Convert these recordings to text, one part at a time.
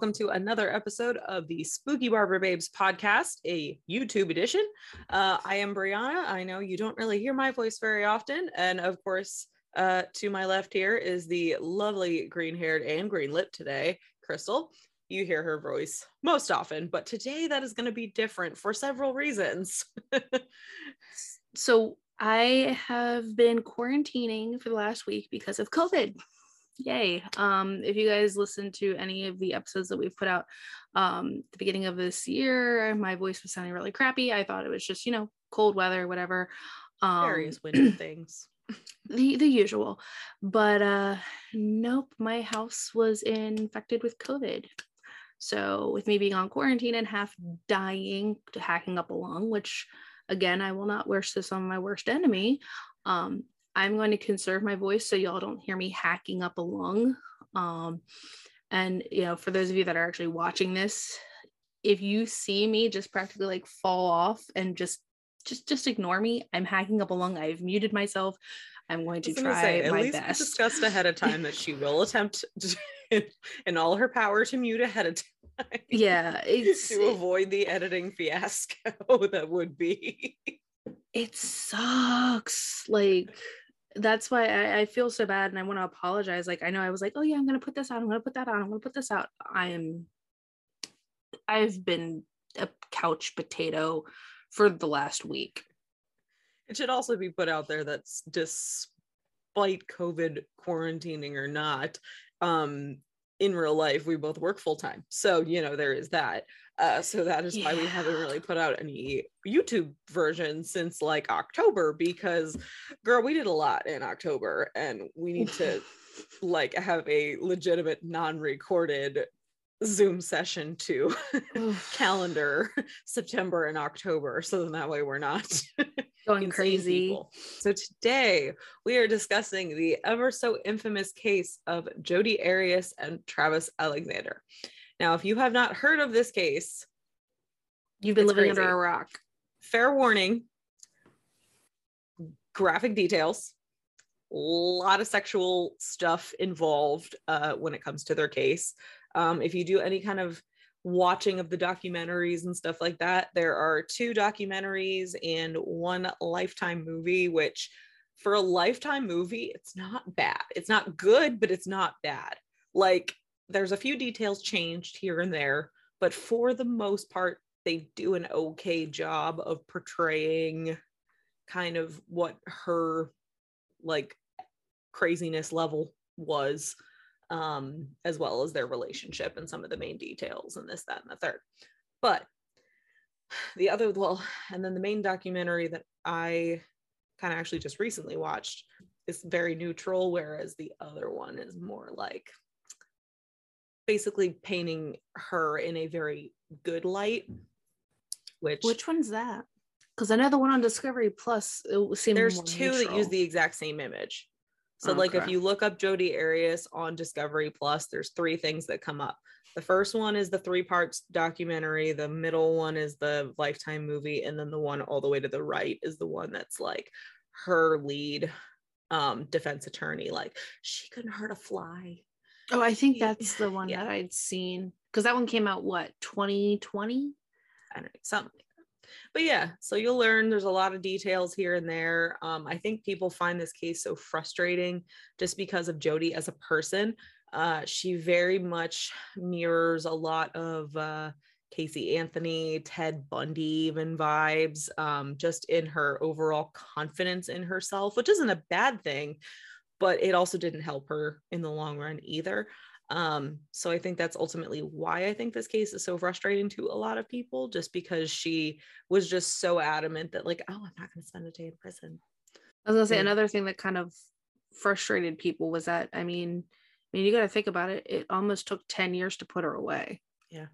welcome to another episode of the Spooky Barber Babes podcast, a YouTube edition. Uh, I am Briana. I know you don't really hear my voice very often. And of course, uh, to my left here is the lovely green haired and green lipped today, Krystal. You hear her voice most often, but today that is going to be different for several reasons. so, I have been quarantining for the last week because of COVID yay. Um if you guys listen to any of the episodes that we've put out um the beginning of this year my voice was sounding really crappy. I thought it was just you know cold weather whatever. Um various winter things. The the usual. But uh nope my house was infected with covid. So with me being on quarantine and half dying to hacking up a lung which again i will not wish this on my worst enemy um I'm going to conserve my voice so y'all don't hear me hacking up a lung. Um, and you know, for those of you that are actually watching this, if you see me just practically like fall off and just just just ignore me, I'm hacking up a lung. I've muted myself. I'm going to try say, at my least best. Discussed ahead of time that she will attempt to, in, in all her power to mute ahead of time. Yeah, it's to avoid the editing fiasco that would be. It sucks. Like that's why I, I, feel so bad and I want to apologize. Like I know I was like, oh yeah, I'm gonna put this out, I'm gonna put that on, I'm gonna put this out. I am I've been a couch potato for the last week. It should also be put out there that despite COVID quarantining or not, um, in real life we both work full time. So, you know, there is that. Uh, so that is yeah. why we haven't really put out any YouTube version since like October because, girl, we did a lot in October and we need to like have a legitimate non-recorded Zoom session to calendar September and October. So then that way we're not going crazy. People. So today we are discussing the ever so infamous case of Jodi Arias and Travis Alexander. Now, if you have not heard of this case, you've been living crazy. under a rock. Fair warning graphic details, a lot of sexual stuff involved uh, when it comes to their case. Um, if you do any kind of watching of the documentaries and stuff like that, there are two documentaries and one lifetime movie, which for a lifetime movie, it's not bad. It's not good, but it's not bad. Like there's a few details changed here and there, but for the most part, they do an okay job of portraying kind of what her like craziness level was um as well as their relationship and some of the main details and this that and the third but the other well and then the main documentary that i kind of actually just recently watched is very neutral whereas the other one is more like basically painting her in a very good light. Which which one's that? Because I know the one on Discovery Plus. It seemed there's two neutral. that use the exact same image. So, okay. like, if you look up Jodi Arias on Discovery Plus, there's three things that come up. The first one is the three parts documentary. The middle one is the Lifetime movie, and then the one all the way to the right is the one that's like her lead um defense attorney. Like, she couldn't hurt a fly. Oh, I think that's the one yeah. that I'd seen because that one came out what 2020. I don't know something. But yeah, so you'll learn there's a lot of details here and there. Um, I think people find this case so frustrating just because of Jodi as a person. Uh, she very much mirrors a lot of uh, Casey Anthony, Ted Bundy, even vibes, um, just in her overall confidence in herself, which isn't a bad thing but it also didn't help her in the long run either. Um, so I think that's ultimately why I think this case is so frustrating to a lot of people, just because she was just so adamant that, like, oh, I'm not going to spend a day in prison. I was going to say another thing that kind of frustrated people was that, I mean, I mean, you got to think about it. It almost took 10 years to put her away. Yeah.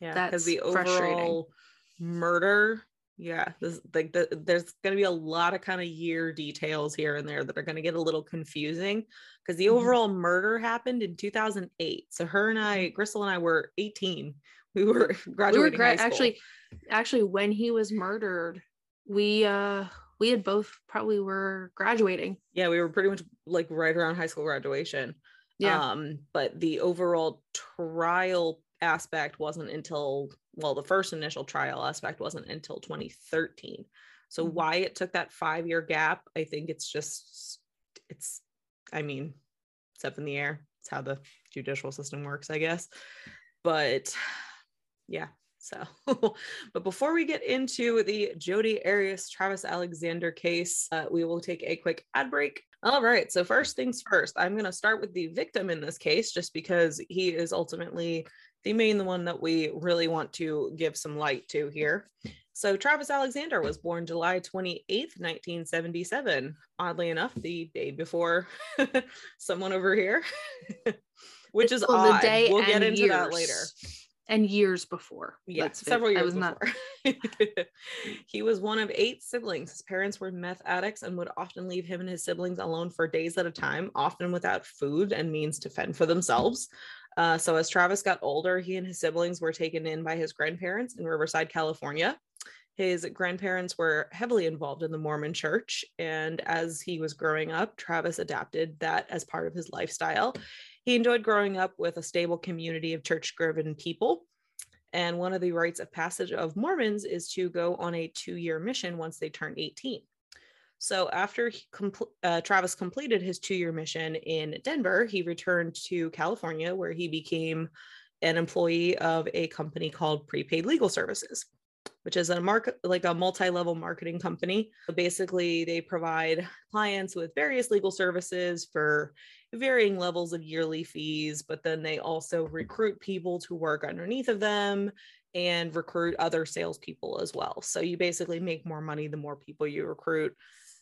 Yeah. Because the overall murder yeah this like the, there's going to be a lot of kind of year details here and there that are going to get a little confusing because the mm-hmm. overall murder happened in 2008 so her and i krystal and i were 18 we were graduating we were gra- actually actually when he was murdered we uh we had both probably were graduating yeah we were pretty much like right around high school graduation Yeah. Um, but the overall trial aspect wasn't until well, the first initial trial aspect wasn't until 2013. So Mhm. why it took that five year gap, I think it's just it's I mean, it's up in the air. It's how the judicial system works, I guess. But yeah, so but before we get into the Jodi Arias Travis Alexander case, uh, we will take a quick ad break. All right, so first things first, I'm going to start with the victim in this case just because he is ultimately the main the one that we really want to give some light to here. So Travis Alexander was born July 28th, 1977. Oddly enough, the day before someone over here, which is Well, the odd. day we'll get into that later. And years before. Yeah, several years was not before. he was one of eight siblings. His parents were meth addicts and would often leave him and his siblings alone for days at a time, often without food and means to fend for themselves. Uh, so as Travis got older, he and his siblings were taken in by his grandparents in Riverside, California. His grandparents were heavily involved in the Mormon church. And as he was growing up, Travis adapted that as part of his lifestyle. He enjoyed growing up with a stable community of church driven people. And one of the rites of passage of Mormons is to go on a two year mission once they turn 18. So after compl- uh, Travis completed his two year mission in Denver, he returned to California where he became an employee of a company called Prepaid Legal Services, which is a market like a multi-level marketing company. So basically, they provide clients with various legal services for varying levels of yearly fees, but then they also recruit people to work underneath of them and recruit other salespeople as well. So you basically make more money the more people you recruit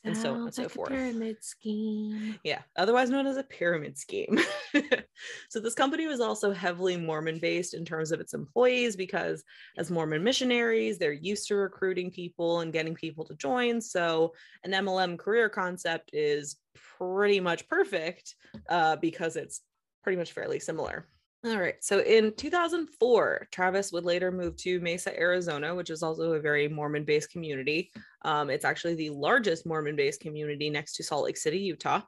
and so on and so like forth. Pyramid scheme. Yeah, otherwise known as a pyramid scheme. so, this company was also heavily Mormon based in terms of its employees because, as Mormon missionaries, they're used to recruiting people and getting people to join. So, an MLM career concept is pretty much perfect uh, because it's pretty much fairly similar. All right. So in 2004, Travis would later move to Mesa, Arizona, which is also a very Mormon based community. Um, it's actually the largest Mormon based community next to Salt Lake City, Utah.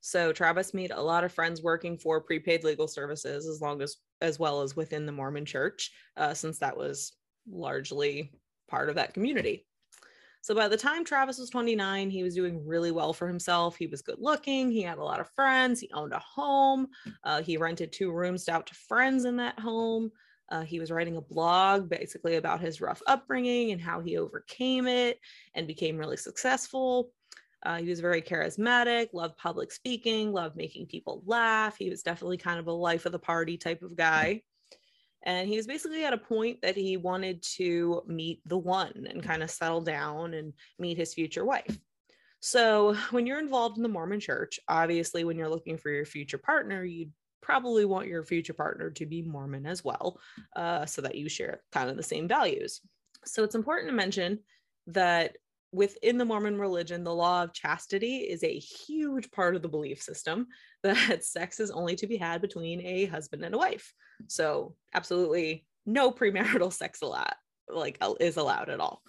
So Travis made a lot of friends working for prepaid legal services as long as as well as within the Mormon church, uh, since that was largely part of that community. So by the time Travis was 29, he was doing really well for himself. He was good looking. He had a lot of friends. He owned a home. Uh, he rented two rooms out to friends in that home. Uh, he was writing a blog basically about his rough upbringing and how he overcame it and became really successful. Uh, he was very charismatic, loved public speaking, loved making people laugh. He was definitely kind of a life of the party type of guy. And he was basically at a point that he wanted to meet the one and kind of settle down and meet his future wife. So, when you're involved in the Mormon church, obviously, when you're looking for your future partner, you'd probably want your future partner to be Mormon as well, uh, so that you share kind of the same values. So, it's important to mention that within the Mormon religion, the law of chastity is a huge part of the belief system that sex is only to be had between a husband and a wife. So absolutely no premarital sex like is allowed at all.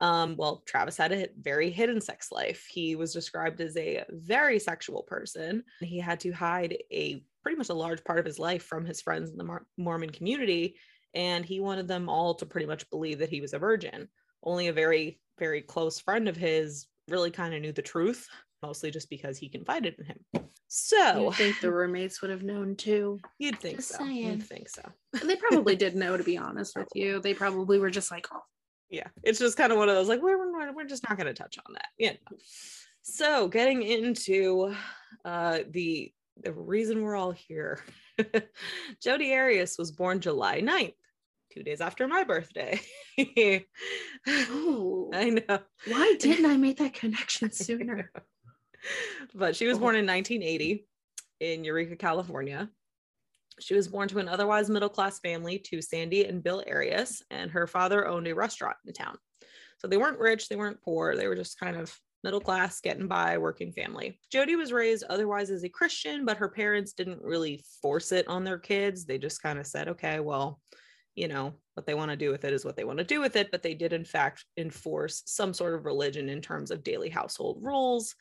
Um, well, Travis had a very hidden sex life. He was described as a very sexual person. He had to hide a pretty much a large part of his life from his friends in the Mor- Mormon community, and he wanted them all to pretty much believe that he was a virgin. Only a very, very close friend of his really kind of knew the truth, mostly just because he confided in him. So You think the roommates would have known too? You'd think Just so. saying. You'd think so. They probably did know, to be honest with you. They probably were just like, oh, Yeah. It's just kind of one of those like, we're, we're, we're just not going to touch on that. Yeah. So getting into uh, the, the reason we're all here. Jodi Arias was born July 9th, two days after my birthday. oh, I know. why didn't I make that connection sooner? but she was Oh. born in 1980 in Eureka, California. She was born to an otherwise middle class family to Sandy and Bill Arias, and her father owned a restaurant in town. So they weren't rich, they weren't poor, they were just kind of middle class, getting by, working family. Jodi was raised otherwise as a Christian, but her parents didn't really force it on their kids. They just kind of said, okay, well, you know, what they want to do with it is what they want to do with it. But they did, in fact, enforce some sort of religion in terms of daily household rules,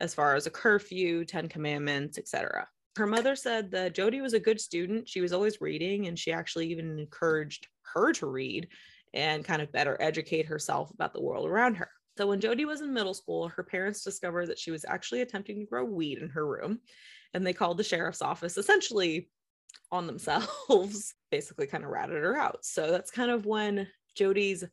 as far as a curfew, 10 commandments, etc. Her mother said that Jodi was a good student. She was always reading, and she actually even encouraged her to read and kind of better educate herself about the world around her. So when Jodi was in middle school, her parents discovered that she was actually attempting to grow weed in her room, and they called the sheriff's office essentially on themselves, basically kind of ratted her out. So that's kind of when Jodi's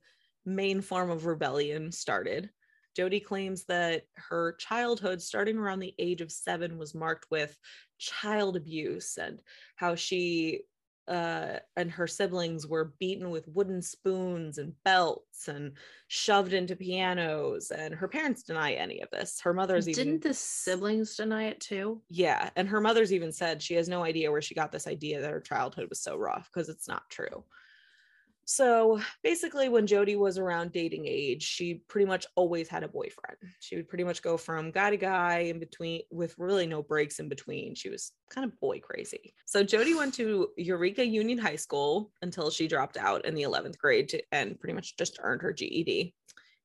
main form of rebellion started. Jodi claims that her childhood, starting around the age of seven, was marked with child abuse and how she uh, and her siblings were beaten with wooden spoons and belts and shoved into pianos. And her parents deny any of this. Her mother's Didn't even the siblings deny it too? yeah, and her mother's even said she has no idea where she got this idea that her childhood was so rough because it's not true. So basically, when Jodi was around dating age, she pretty much always had a boyfriend. She would pretty much go from guy to guy in between with really no breaks in between. She was kind of boy crazy. So Jodi went to Eureka Union High School until she dropped out in the 11th grade to, and pretty much just earned her GED. It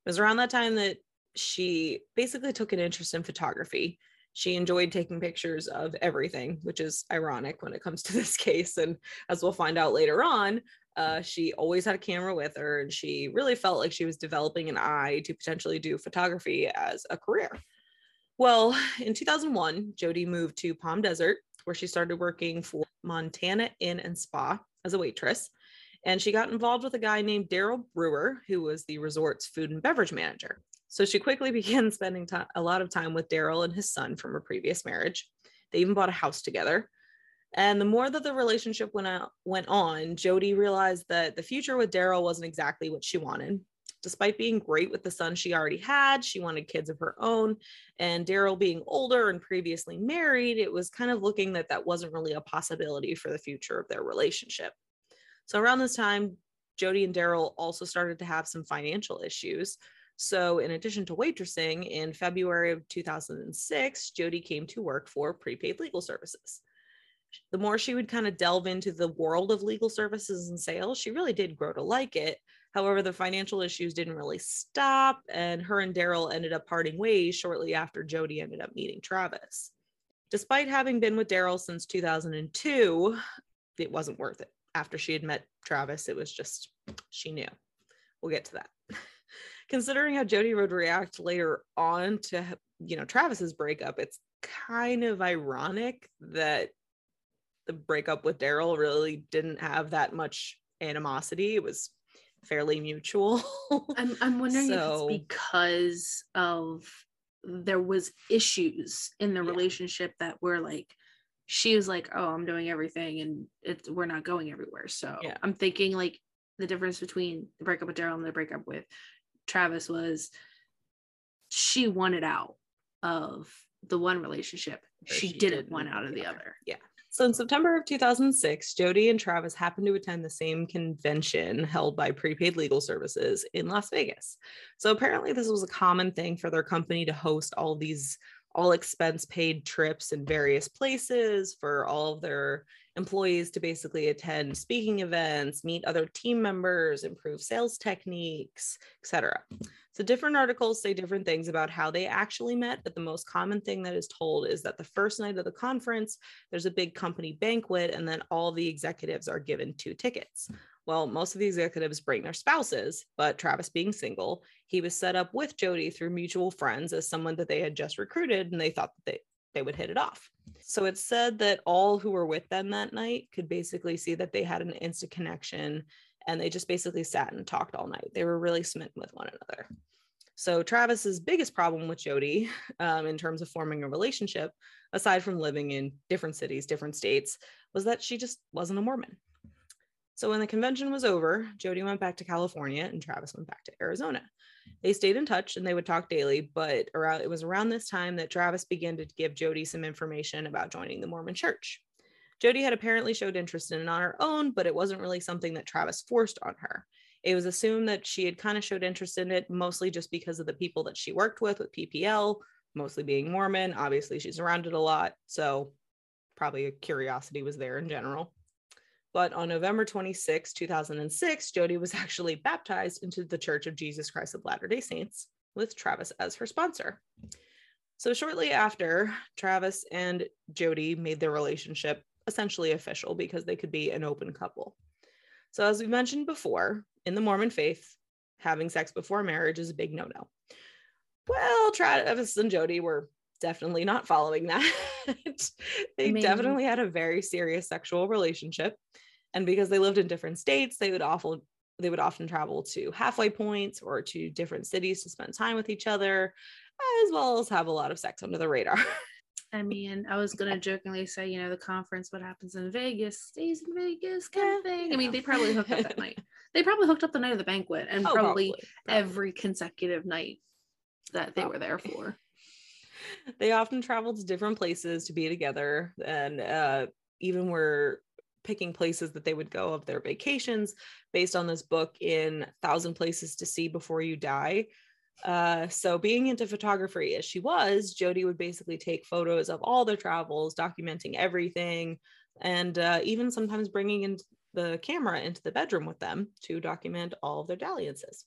was around that time that she basically took an interest in photography. She enjoyed taking pictures of everything, which is ironic when it comes to this case. And as we'll find out later on, uh, she always had a camera with her, and she really felt like she was developing an eye to potentially do photography as a career. Well, in 2001, Jodi moved to Palm Desert, where she started working for Montana Inn and Spa as a waitress. And she got involved with a guy named Daryl Brewer, who was the resort's food and beverage manager. So she quickly began spending a lot of time with Daryl and his son from her previous marriage. They even bought a house together. And the more that the relationship went out, went on, Jodi realized that the future with Daryl wasn't exactly what she wanted. Despite being great with the son she already had, she wanted kids of her own. And Daryl being older and previously married, it was kind of looking that that wasn't really a possibility for the future of their relationship. So around this time, Jodi and Daryl also started to have some financial issues. So, in addition to waitressing, in February of 2006, Jodi came to work for prepaid legal services the more she would kind of delve into the world of legal services and sales, she really did grow to like it. However, the financial issues didn't really stop, and her and Daryl ended up parting ways shortly after Jodi ended up meeting Travis. Despite having been with Daryl since 2002, it wasn't worth it. After she had met Travis, it was just, she knew. We'll get to that. Considering how Jodi would react later on to, you know, Travis's breakup, it's kind of ironic that the breakup with Daryl really didn't have that much animosity. It was fairly mutual. I'm I'm wondering So- if it's because of there was issues in the Yeah. relationship that were like she was like, "Oh, I'm doing everything and it's we're not going everywhere." So Yeah. I'm thinking like the difference between the breakup with Daryl and the breakup with Travis was she wanted out of the one relationship. She, she didn't, didn't want out of the yeah. other. Yeah. So in September of 2006, Jodi and Travis happened to attend the same convention held by Prepaid Legal Services in Las Vegas. So apparently this was a common thing for their company to host all these all expense paid trips in various places for all of their employees to basically attend speaking events, meet other team members, improve sales techniques, etc. So different articles say different things about how they actually met, but the most common thing that is told is that the first night of the conference there's a big company banquet and then all the executives are given two tickets well most of the executives bring their spouses but travis being single he was set up with jodi through mutual friends as someone that they had just recruited and they thought that they, they would hit it off. So it's said that all who were with them that night could basically see that they had an instant connection and they just basically sat and talked all night. They were really smitten with one another. So travis's biggest problem with jodi um, in terms of forming a relationship aside from living in different cities, different states, was that she just wasn't a Mormon. So when the convention was over, Jodi went back to California and Travis went back to Arizona. They stayed in touch and they would talk daily, but around it was around this time that Travis began to give Jodi some information about joining the Mormon church. Jodi had apparently showed interest in it on her own, but it wasn't really something that Travis forced on her. It was assumed that she had kind of showed interest in it mostly just because of the people that she worked with with PPL, mostly being Mormon. Obviously, she's around it a lot. So probably a curiosity was there in general. But on November 26, 2006, Jodi was actually baptized into the Church of Jesus Christ of Latter day Saints with Travis as her sponsor. So shortly after, Travis and Jodi made their relationship essentially official because they could be an open couple. So, as we mentioned before, in the Mormon faith, having sex before marriage is a big no no. Well, Travis and Jodi were definitely not following that. they definitely had a very serious sexual relationship. And because they lived in different states, they would often they would often travel to halfway points or to different cities to spend time with each other, as well as have a lot of sex under the radar. I mean, I was gonna jokingly say, you know, the conference, what happens in Vegas stays in Vegas, kind of thing. I mean, they probably hooked up that night. They probably hooked up the night of the banquet, and oh, probably, probably, probably every consecutive night that they probably. were there for. They often traveled to different places to be together, and uh, even were picking places that they would go of their vacations based on this book in Thousand Places to See Before You Die. Uh, so being into photography as she was, Jodi would basically take photos of all their travels, documenting everything, and uh, even sometimes bringing in the camera into the bedroom with them to document all of their dalliances.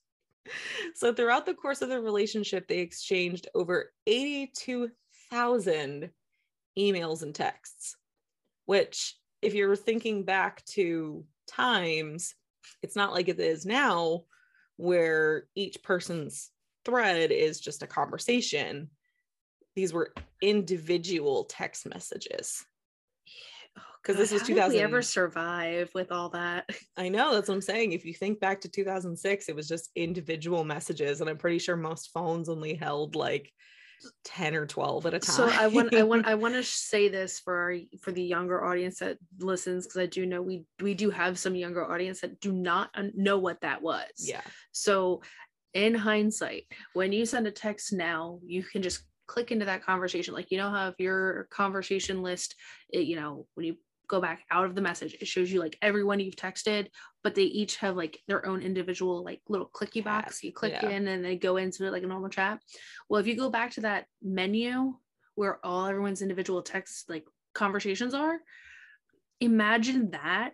So throughout the course of the relationship, they exchanged over 82,000 emails and texts, which if you're thinking back to times, it's not like it is now where each person's thread is just a conversation. These were individual text messages. Because this was 2000. Did we ever survive with all that? I know that's what I'm saying. If you think back to 2006, it was just individual messages, and I'm pretty sure most phones only held like 10 or 12 at a time. So I want I want I want to say this for our, for the younger audience that listens because I do know we we do have some younger audience that do not know what that was. Yeah. So in hindsight, when you send a text now, you can just click into that conversation. Like you know how if your conversation list, it, you know, when you go back out of the message, it shows you like everyone you've texted, but they each have like their own individual like little clicky box. You click yeah. in and they go into it like a normal chat. Well, if you go back to that menu where all everyone's individual text like conversations are, imagine that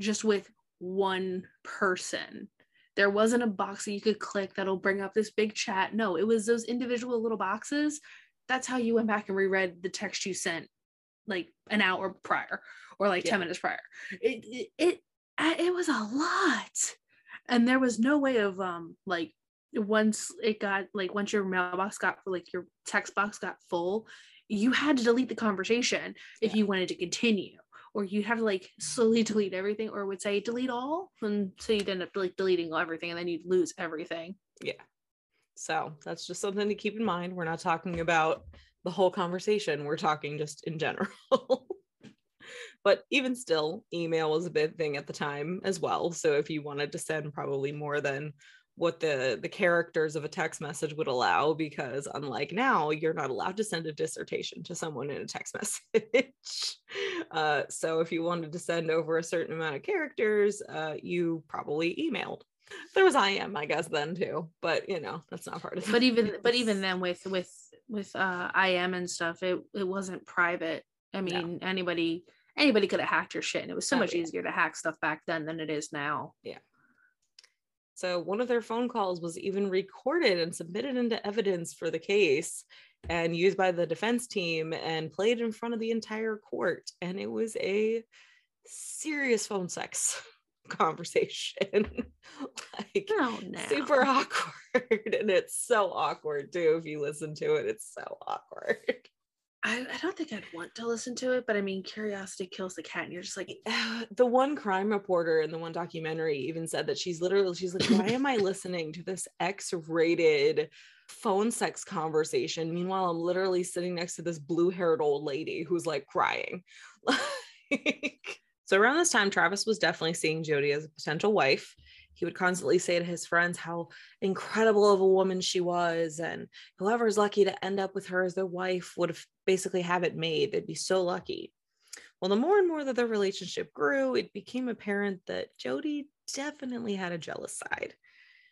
just with one person there wasn't a box that you could click that'll bring up this big chat. No, it was those individual little boxes. That's how you went back and reread the text you sent like an hour prior or like yeah. 10 minutes prior. It, it it it was a lot. And there was no way of um like once it got like once your mailbox got like your text box got full, you had to delete the conversation if yeah. you wanted to continue or you have to like slowly delete everything or would say delete all and so you'd end up like deleting everything and then you'd lose everything yeah so that's just something to keep in mind we're not talking about the whole conversation we're talking just in general. But even still email was a big thing at the time as well. So if you wanted to send probably more than what the the characters of a text message would allow because unlike now you're not allowed to send a dissertation to someone in a text message. Uh, so if you wanted to send over a certain amount of characters uh, you probably emailed. There was im i guess then too but you know that's not part of it but even but even then with with with uh im and stuff it it wasn't private i mean no. anybody anybody could have hacked your shit and it was so oh, much yeah. easier to hack stuff back then than it is now yeah so one of their phone calls was even recorded and submitted into evidence for the case and used by the defense team and played in front of the entire court. And it was a serious phone sex conversation. like oh, no. super awkward. and it's so awkward too. If you listen to it, it's so awkward. I, I don't think I'd want to listen to it, but I mean, curiosity kills the cat. And you're just like, the one crime reporter in the one documentary even said that she's literally, she's like, why am I listening to this X rated phone sex conversation? Meanwhile, I'm literally sitting next to this blue haired old lady who's like crying. like, so around this time, Travis was definitely seeing Jodi as a potential wife he would constantly say to his friends how incredible of a woman she was and whoever's lucky to end up with her as their wife would basically have it made they'd be so lucky well the more and more that their relationship grew it became apparent that Jodi definitely had a jealous side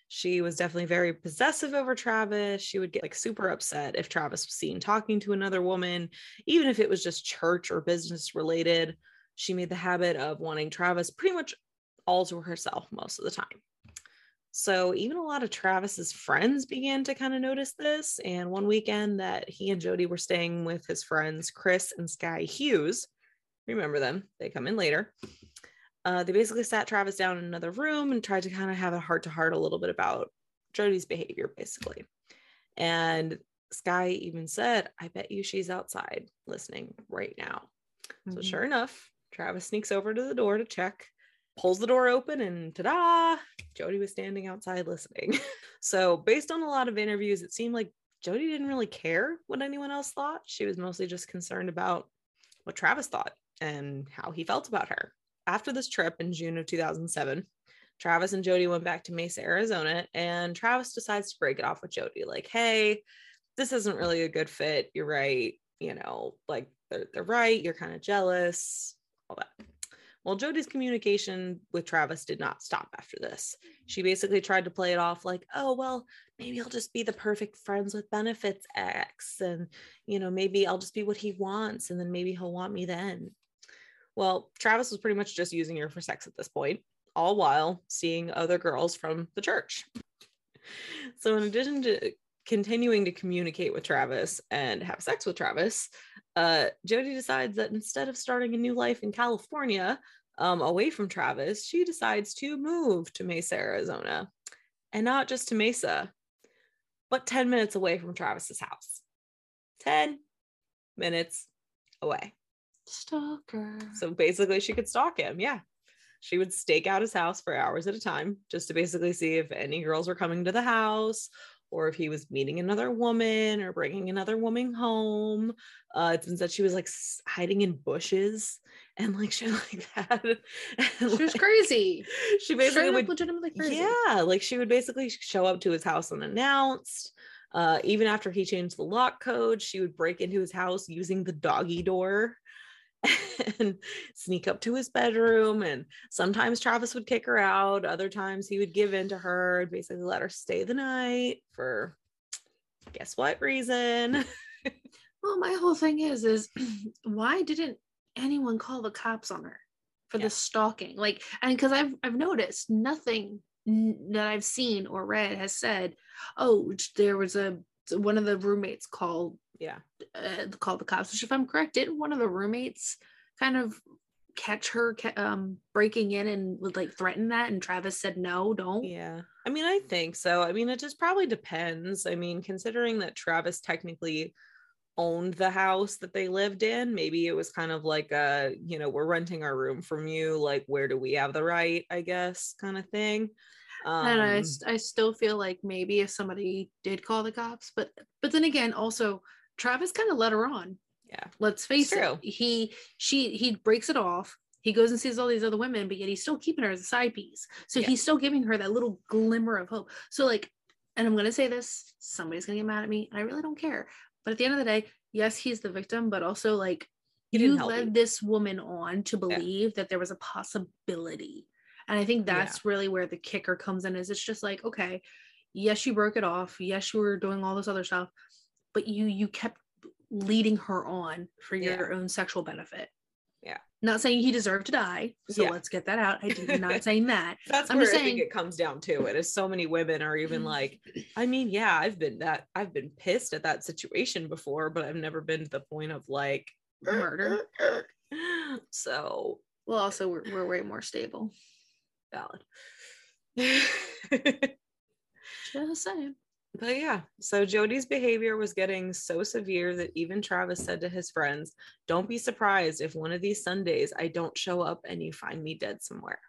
she was definitely very possessive over Travis. She would get like super upset if Travis was seen talking to another woman, even if it was just church or business related. She made the habit of wanting Travis pretty much all to herself most of the time. So even a lot of Travis's friends began to kind of notice this. And one weekend that he and Jodi were staying with his friends, Chris and Sky Hughes, remember them, they come in later. Uh, they basically sat Travis down in another room and tried to kind of have a heart to heart a little bit about Jodi's behavior, basically. And Sky even said, I bet you she's outside listening right now. Mm-hmm. So, sure enough, Travis sneaks over to the door to check pulls the door open and ta-da Jodi was standing outside listening. So based on a lot of interviews it seemed like Jodi didn't really care what anyone else thought. She was mostly just concerned about what travis thought and how he felt about her. After this trip in june of 2007 travis and Jodi went back to mesa arizona and travis decides to break it off with Jodi. like hey this isn't really a good fit. You're right. You know like they're, they're right. You're kind of jealous all that well, Jodi's communication with Travis did not stop after this. She basically tried to play it off like, oh, well, maybe I'll just be the perfect friends with benefits ex. And, you know, maybe I'll just be what he wants. And then maybe he'll want me then. Well, Travis was pretty much just using her for sex at this point, all while seeing other girls from the church. So, in addition to continuing to communicate with Travis and have sex with Travis, uh, Jodi decides that instead of starting a new life in California, um, away from Travis, she decides to move to Mesa, Arizona, and not just to Mesa, but 10 minutes away from Travis's house. 10 minutes away. Stalker. So basically, she could stalk him. Yeah. She would stake out his house for hours at a time just to basically see if any girls were coming to the house or if he was meeting another woman or bringing another woman home. Uh, it's been said she was like hiding in bushes and like shit like that. And, she was like, crazy. She basically would legitimately crazy. Yeah, like she would basically show up to his house unannounced. Uh, even after he changed the lock code, she would break into his house using the doggy door and sneak up to his bedroom. And sometimes Travis would kick her out. Other times he would give in to her and basically let her stay the night for guess what reason. well, my whole thing is, is why didn't anyone call the cops on her for yeah. the stalking? Like, and because I've I've noticed nothing that I've seen or read has said, oh, there was a one of the roommates called yeah. uh, called the cops which if i'm correct didn't one of the roommates kind of catch her um breaking in and would like threaten that? And travis said no don't. Yeah. I mean i think so. I mean it just probably depends. I mean considering that travis technically owned the house that they lived in maybe it was kind of like a you know we're renting our room from you. Like where do we have the right? I guess kind of thing um, and I, I still feel like maybe if somebody did call the cops but but then again also travis kind of let her on. Yeah. Let's face it he she he breaks it off. He goes and sees all these other women but yet he's still keeping her as a side piece. So yeah. he's still giving her that little glimmer of hope. So like and i'm going to say this somebody's going to get mad at me and i really don't care. But at the end of the day yes he's the victim but also like you led this woman on to believe yeah. that there was a possibility. And I think that's yeah. really where the kicker comes in is it's just like, okay, yes, you broke it off. Yes, you were doing all this other stuff, but you you kept leading her on for your yeah. own sexual benefit. Yeah. Not saying he deserved to die. So yeah. let's get that out. I'm not saying that. That's I'm where just I saying, think it comes down to it. Is so many women are even mm-hmm. like, I mean, yeah, I've been that I've been pissed at that situation before, but I've never been to the point of like murder. so well, also we're we're way more stable valid. Just saying. But yeah, so Jodi's behavior was getting so severe that even Travis said to his friends, Don't be surprised if one of these Sundays I don't show up and you find me dead somewhere,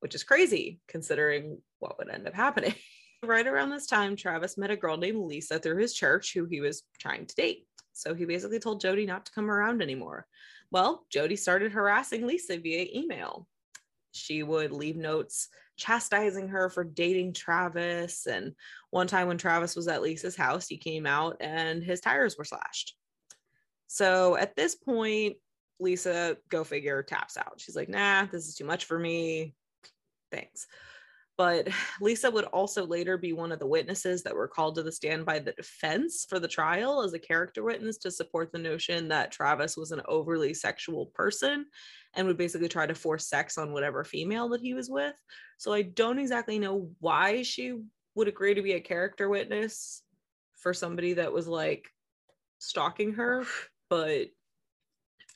which is crazy considering what would end up happening. right around this time, Travis met a girl named Lisa through his church who he was trying to date. So he basically told Jodi not to come around anymore. Well, Jodi started harassing Lisa via email she would leave notes chastising her for dating Travis. And one time when Travis was at Lisa's house, he came out and his tires were slashed. So at this point, Lisa, go figure, taps out. She's like, nah, this is too much for me. Thanks. But Lisa would also later be one of the witnesses that were called to the stand by the defense for the trial as a character witness to support the notion that Travis was an overly sexual person and would basically try to force sex on whatever female that he was with. So I don't exactly know why she would agree to be a character witness for somebody that was like stalking her, but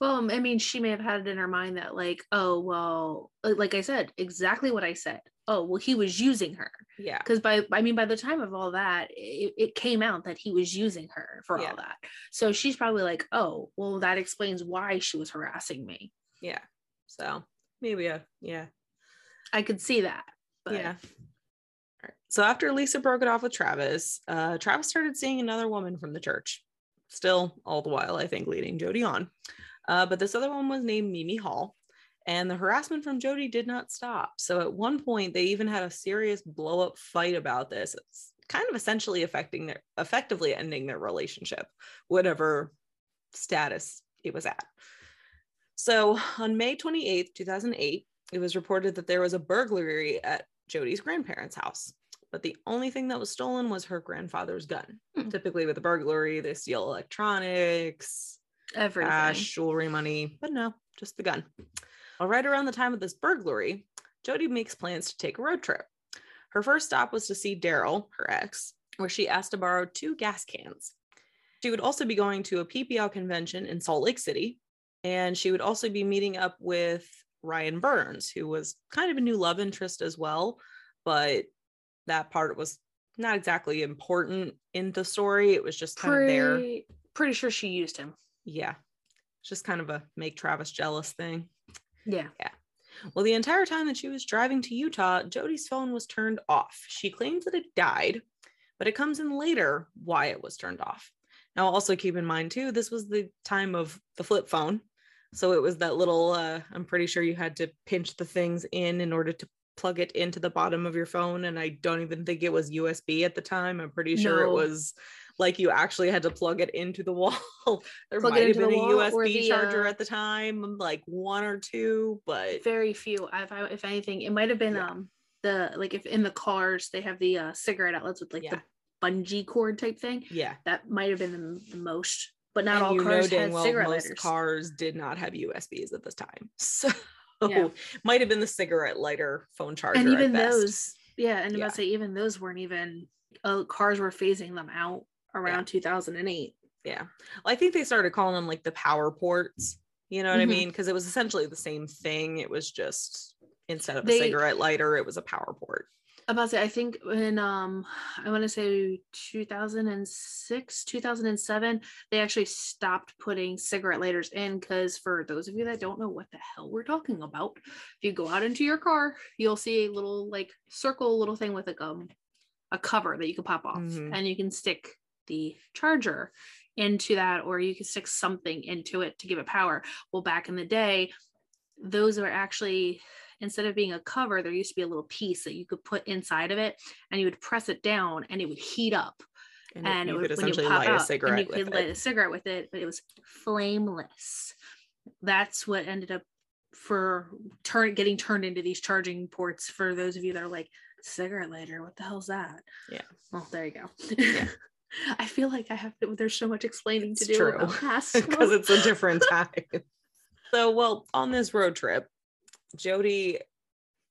Well, I mean, she may have had it in her mind that, like, oh, well, uh, like I said, exactly what I said. Oh, well, he was using her. yeah. Because by, I mean, by the time of all that, it, it came out that he was using her for Yeah. all that. So she's probably like, oh, well, that explains why she was harassing me. Yeah. So maybe a yeah. I could see that. But Yeah. All right. So after Lisa broke it off with Travis, uh, Travis started seeing another woman from the church. Still, all the while, I think, leading Jodi on. Uh, but this other one was named Mimi Hall, and the harassment from Jodi did not stop. So at one point, they even had a serious blow up fight about this. It's kind of essentially affecting their, effectively ending their relationship, whatever status it was at. So on May 28th, 2008, it was reported that there was a burglary at Jodi's grandparents' house. But the only thing that was stolen was her grandfather's gun. Hmm. Typically, with a burglary, they steal electronics, everything. cash, jewelry, money, but no, just the gun. Well, right around the time of this burglary, Jodi makes plans to take a road trip. Her first stop was to see Daryl, her ex, where she asked to borrow two gas cans. She would also be going to a PPL convention in Salt Lake City, and she would also be meeting up with Ryan Burns, who was kind of a new love interest as well, but that part was not exactly important in the story. It was just kind of there. pretty, pretty sure she used him. Yeah. It's just kind of a make Travis jealous thing. Yeah. Yeah. Well, the entire time that she was driving to Utah, Jodi's phone was turned off. She claims that it died, but it comes in later why it was turned off. Now, also keep in mind, too, this was the time of the flip phone. So it was that little, uh, I'm pretty sure you had to pinch the things in in order to plug it into the bottom of your phone. And I don't even think it was USB at the time. I'm pretty sure it was like you actually had to plug it into the wall. there Plug might have been a USB the, charger uh, at the time, like one or two, but Very few. If, I, if anything, it might have been Yeah. um the like if in the cars they have the uh, cigarette outlets with like Yeah. the bungee cord type thing. yeah. That might have been the, the most, but not and all cars had well cigarette most lighters. cars did not have USBs at this time. So Yeah. might have been the cigarette lighter phone charger. and even those, yeah, and I'm Yeah. about to say even those weren't even. Uh, cars were phasing them out around 2008. Yeah. Well, I think they started calling them like the power ports. You know what I Mhm. mean? Because it was essentially the same thing. It was just instead of a cigarette lighter, it was a power port. About to say, I think in um, I want to say 2006, 2007, they actually stopped putting cigarette lighters in because for those of you that don't know what the hell we're talking about, if you go out into your car, you'll see a little like circle little thing with like um a cover that you can pop off, Mhm. and you can stick the charger into that, or you can stick something into it to give it power. Well, back in the day, those were actually instead of being a cover, there used to be a little piece that you could put inside of it, and you would press it down, and it would heat up, And, and you it would when you essentially light out, a and you could light it. a cigarette with it, but it was flameless. That's what ended up for turn getting turned into these charging ports. For those of you that are like cigarette lighter, what the hell's that? Yeah. Well, there you go. Yeah. I feel like I have to. There's so much explaining to It's do about past because it's a different time. so, well, on this road trip, Jodi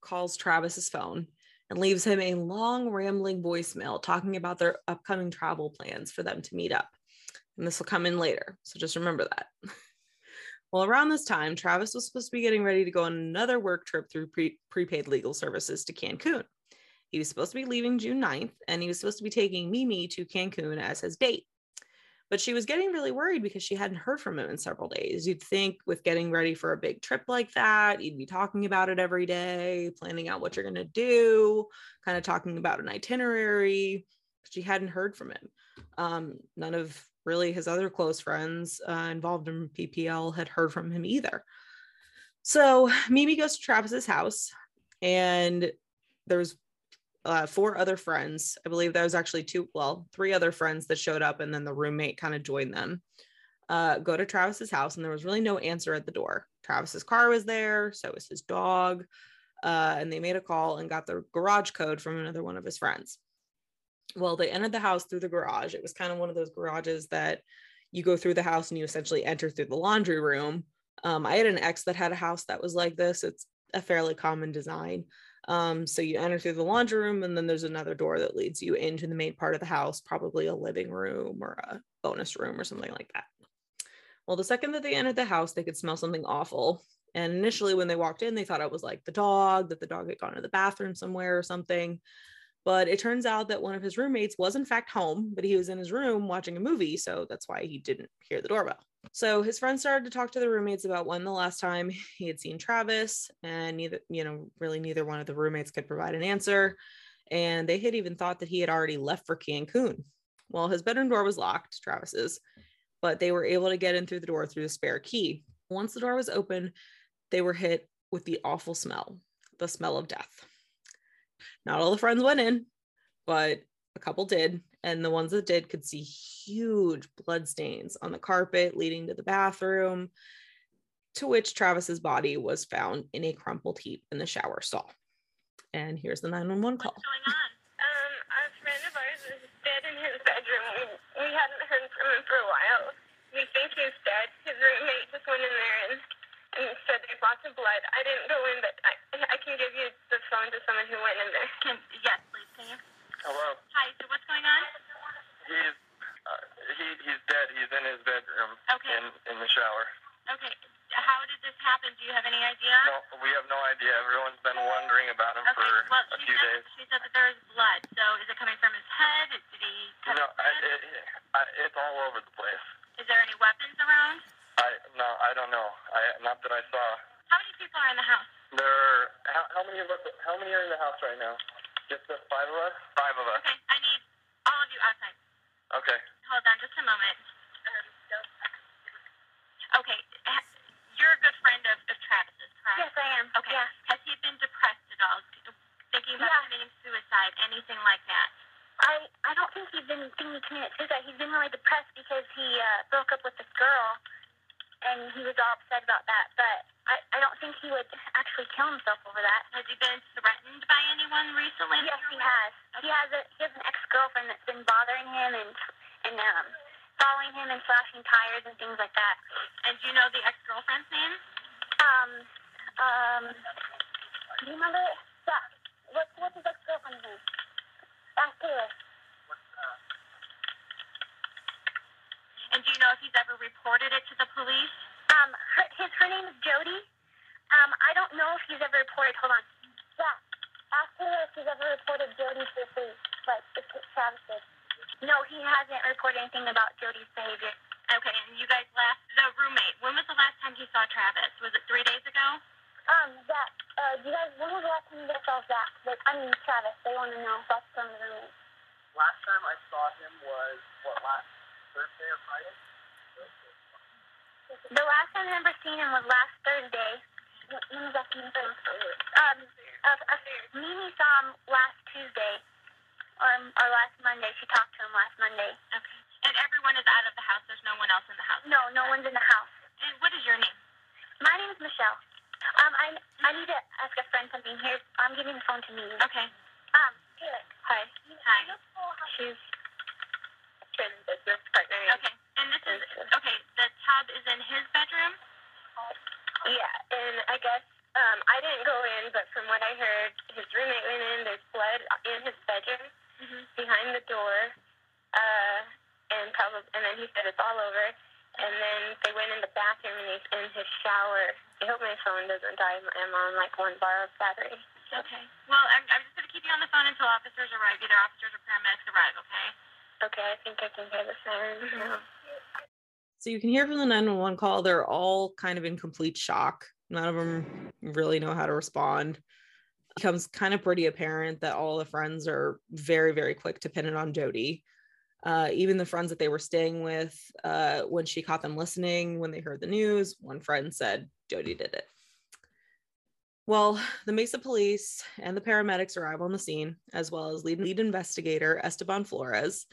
calls Travis's phone and leaves him a long, rambling voicemail talking about their upcoming travel plans for them to meet up. And this will come in later. So just remember that. Well, around this time, Travis was supposed to be getting ready to go on another work trip through pre- prepaid legal services to Cancun. He was supposed to be leaving June 9th, and he was supposed to be taking Mimi to Cancun as his date. But she was getting really worried because she hadn't heard from him in several days. You'd think with getting ready for a big trip like that, you'd be talking about it every day, planning out what you're going to do, kind of talking about an itinerary. She hadn't heard from him. Um, none of really his other close friends uh, involved in PPL had heard from him either. So Mimi goes to Travis's house, and there's uh, four other friends. I believe there was actually two, well, three other friends that showed up, and then the roommate kind of joined them. Uh, go to Travis's house, and there was really no answer at the door. Travis's car was there, so was his dog, uh, and they made a call and got the garage code from another one of his friends. Well, they entered the house through the garage. It was kind of one of those garages that you go through the house and you essentially enter through the laundry room. Um, I had an ex that had a house that was like this. It's a fairly common design. Um, so you enter through the laundry room, and then there's another door that leads you into the main part of the house, probably a living room or a bonus room or something like that. Well, the second that they entered the house, they could smell something awful. And initially, when they walked in, they thought it was like the dog, that the dog had gone to the bathroom somewhere or something. But it turns out that one of his roommates was, in fact, home, but he was in his room watching a movie. So that's why he didn't hear the doorbell. So his friend started to talk to the roommates about when the last time he had seen Travis, and neither, you know, really neither one of the roommates could provide an answer. And they had even thought that he had already left for Cancun. Well, his bedroom door was locked, Travis's, but they were able to get in through the door through the spare key. Once the door was open, they were hit with the awful smell, the smell of death. Not all the friends went in, but a couple did. And the ones that did could see huge blood stains on the carpet leading to the bathroom, to which Travis's body was found in a crumpled heap in the shower stall. And here's the 911 call. What's going on? Um, a friend of ours is dead in his bedroom. We, we hadn't heard from him for a while. We think he's dead. His roommate just went in there and, and said there's lots of blood. I didn't go in, but I, I can give you the phone to someone who went in there. Can, yes, please. Can you? Hello. Hi. So what's going on? He's uh, he he's dead. He's in his bedroom. Okay. In in the shower. Okay. How did this happen? Do you have any idea? No, we have no idea. Everyone's been wondering about him Okay. for Well, a few said days. she said that there is blood. So is it coming from his head? Did he cut No, his I, it, I, it's all over the place. Is there any weapons around? I no, I don't know. I not that I saw. How many people are in the house? There are how, how many of us? How many are in the house right now? Just the five of us. Five of us. Okay. I need all of you outside. Okay. Hold on just a moment. Okay. You're a good friend of, of Travis's, correct? Yes, I am. Okay. Yeah. Has he been depressed at all? Thinking about Yeah. committing suicide? Anything like that? I I don't think he's been thinking he committed suicide. He's been really depressed because he uh, broke up with this girl, and he was all upset about that. But I I don't think he would actually kill himself over that. Has he been threatened by anyone recently? Yes, he has. He has a he has an ex girlfriend that's been bothering him and and um following him and slashing tires and things like that. And do you know the ex-girlfriend's name? Um um. Do you remember? Yeah. What's what's his ex girlfriend's name? Ask Taylor. And do you know if he's ever reported it to the police? Um, her, his her name is Jodi. Um, I don't know if he's ever reported. Hold on. Yeah, ask her if he's ever reported Jodi to the police, like if Travis did. No, he hasn't reported anything about Jodi's behavior. Okay, and you guys left the roommate. When was the last time he saw Travis? Was it three days ago? Um, Zach, uh, you guys, when was the last time you guys saw Zach? Like, I mean Travis. They want to know. That's from the roommate. Last time I saw him was what last Thursday or Friday? The last time I remember seeing him was last Thursday. When when was that? Um, uh, uh, Mimi saw him last Tuesday, or, or last Monday. She talked to him last Monday. Okay. And everyone is out of the house. There's no one else in the house. No, no one's in the house. And what is your name? My name is Michelle. Um, I I need to ask a friend something. Here, I'm giving the phone to Mimi. Okay. Um. Hi. Hi. She's his business partner. Okay. And this is okay. The tub is in his bedroom. Yeah, and I guess um, I didn't go in, but from what I heard, his roommate went in. There's blood in his bedroom behind the door, uh, and probably, and then he said it's all over. And then they went in the bathroom and he's in his shower. I hope my phone doesn't die. I'm on like one bar of battery. Okay. Well, I'm, I'm just gonna keep you on the phone until officers arrive. Either officers or paramedics arrive. Okay. Okay, I think I can hear the sirens now. So you can hear from the 911 call, they're all kind of in complete shock. None of them really know how to respond. It becomes kind of pretty apparent that all the friends are very, very quick to pin it on Jodi. Uh, even the friends that they were staying with, uh, when she caught them listening, when they heard the news, one friend said Jodi did it. Well, the Mesa police and the paramedics arrive on the scene, as well as lead, lead investigator Esteban Flores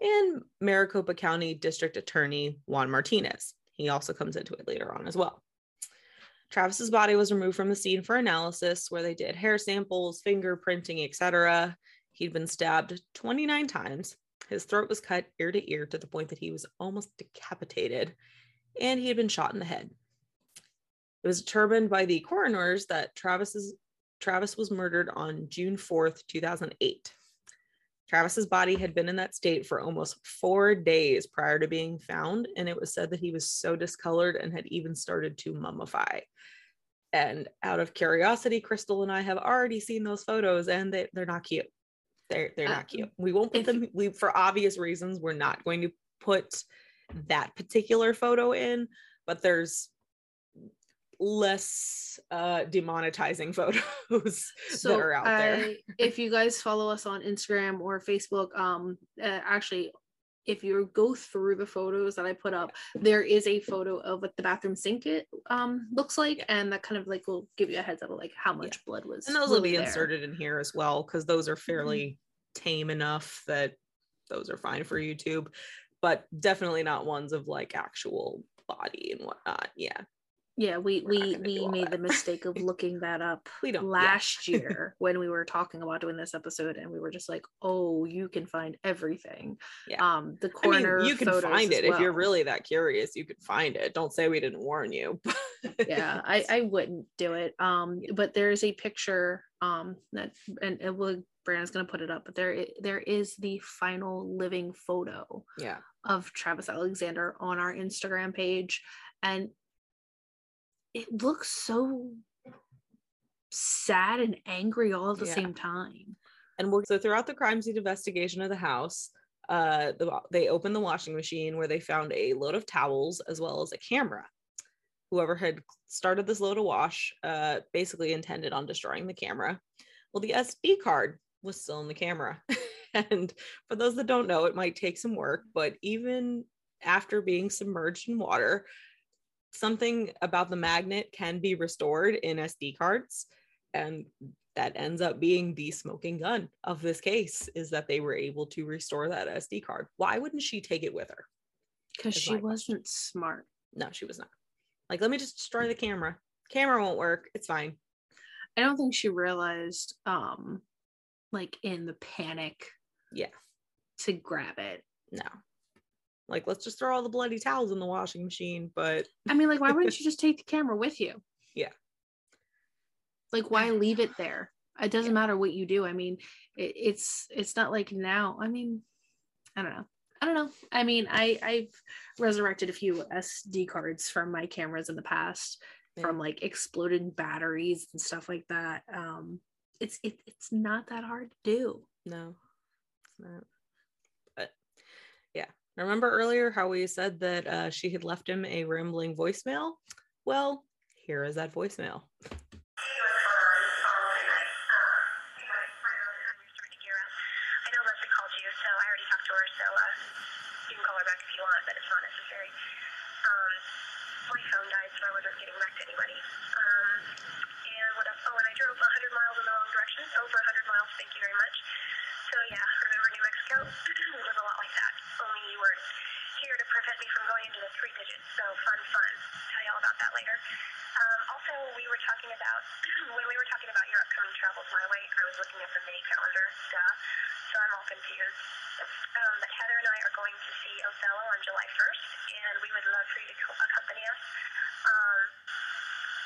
and Maricopa County District Attorney Juan Martinez. He also comes into it later on as well. Travis's body was removed from the scene for analysis, where they did hair samples, fingerprinting, etc. He'd been stabbed 29 times. His throat was cut ear to ear to the point that he was almost decapitated, and he had been shot in the head. It was determined by the coroners that Travis's Travis was murdered on June 4th, 2008. Travis's body had been in that state for almost four days prior to being found, and it was said that he was so discolored and had even started to mummify. And out of curiosity, Krystal and I have already seen those photos, and they, they're not cute. They're they're not um, cute. We won't put them. We for obvious reasons, we're not going to put that particular photo in, but there's less uh demonetizing photos that are out there. If you guys follow us on Instagram or Facebook, um, uh, actually, if you go through the photos that I put up, there is a photo of what the bathroom sink it um looks like, Yeah. and that kind of like will give you a heads up of like how much blood was. and those will be there. inserted in here as well because those are fairly tame enough that those are fine for youtube but definitely not ones of like actual body and whatnot yeah Yeah, we We're we we made the mistake of looking that up don't yeah. last year when we were talking about doing this episode, and we were just like, "Oh, you can find everything." Yeah. Um, the I corner. mean, you can find it if you're really that curious. You can find it. Don't say we didn't warn you. yeah i i wouldn't do it um but there's a picture um that and it will brandon's gonna put it up but there there is the final living photo yeah. of travis alexander on our instagram page and it looks so sad and angry all at the Yeah. same time And we'll, so throughout the crime scene investigation of the house, uh, the, they opened the washing machine where they found a load of towels as well as a camera. Whoever had started this load of wash uh, basically intended on destroying the camera. Well, the SD card was still in the camera. and for those that don't know, it might take some work, but even after being submerged in water, something about the magnet can be restored in SD cards. And that ends up being the smoking gun of this case is that they were able to restore that SD card. Why wouldn't she take it with her? because she wasn't smart No, she was not. Like, let me just destroy the camera. Camera won't work. It's fine. i don't think she realized um like in the panic Yeah. to grab it No. Like, let's just throw all the bloody towels in the washing machine. But I mean, like, why wouldn't you just take the camera with you? Yeah. Like, why leave it there? It doesn't matter what you do. I mean, it, it's it's not like now. I mean, I don't know. I don't know. I mean, I I've resurrected a few SD cards from my cameras in the past from like exploded batteries and stuff like that. Um, it's it, it's not that hard to do. no, it's not. Remember earlier how we said that uh, she had left him a rambling voicemail? Well, here is that voicemail. I know Leslie called you, so I already talked to her, so uh, you can call her back if you want, but it's not necessary. Um, my phone died, so I wasn't getting back to anybody. Um, and what else? Oh, and I drove 100 miles in the wrong direction, over 100 miles, thank you very much. So yeah, remember New Mexico? it was a lot like that, only you were here to prevent me from going into the three digits, so fun, fun. Tell you all about that later. Um, also, we were talking about when we were talking about your upcoming travels my way. I was looking at the May calendar, duh. So I'm all confused. Um, but Heather and I are going to see Othello on July 1st, and we would love for you to co- accompany us. Um,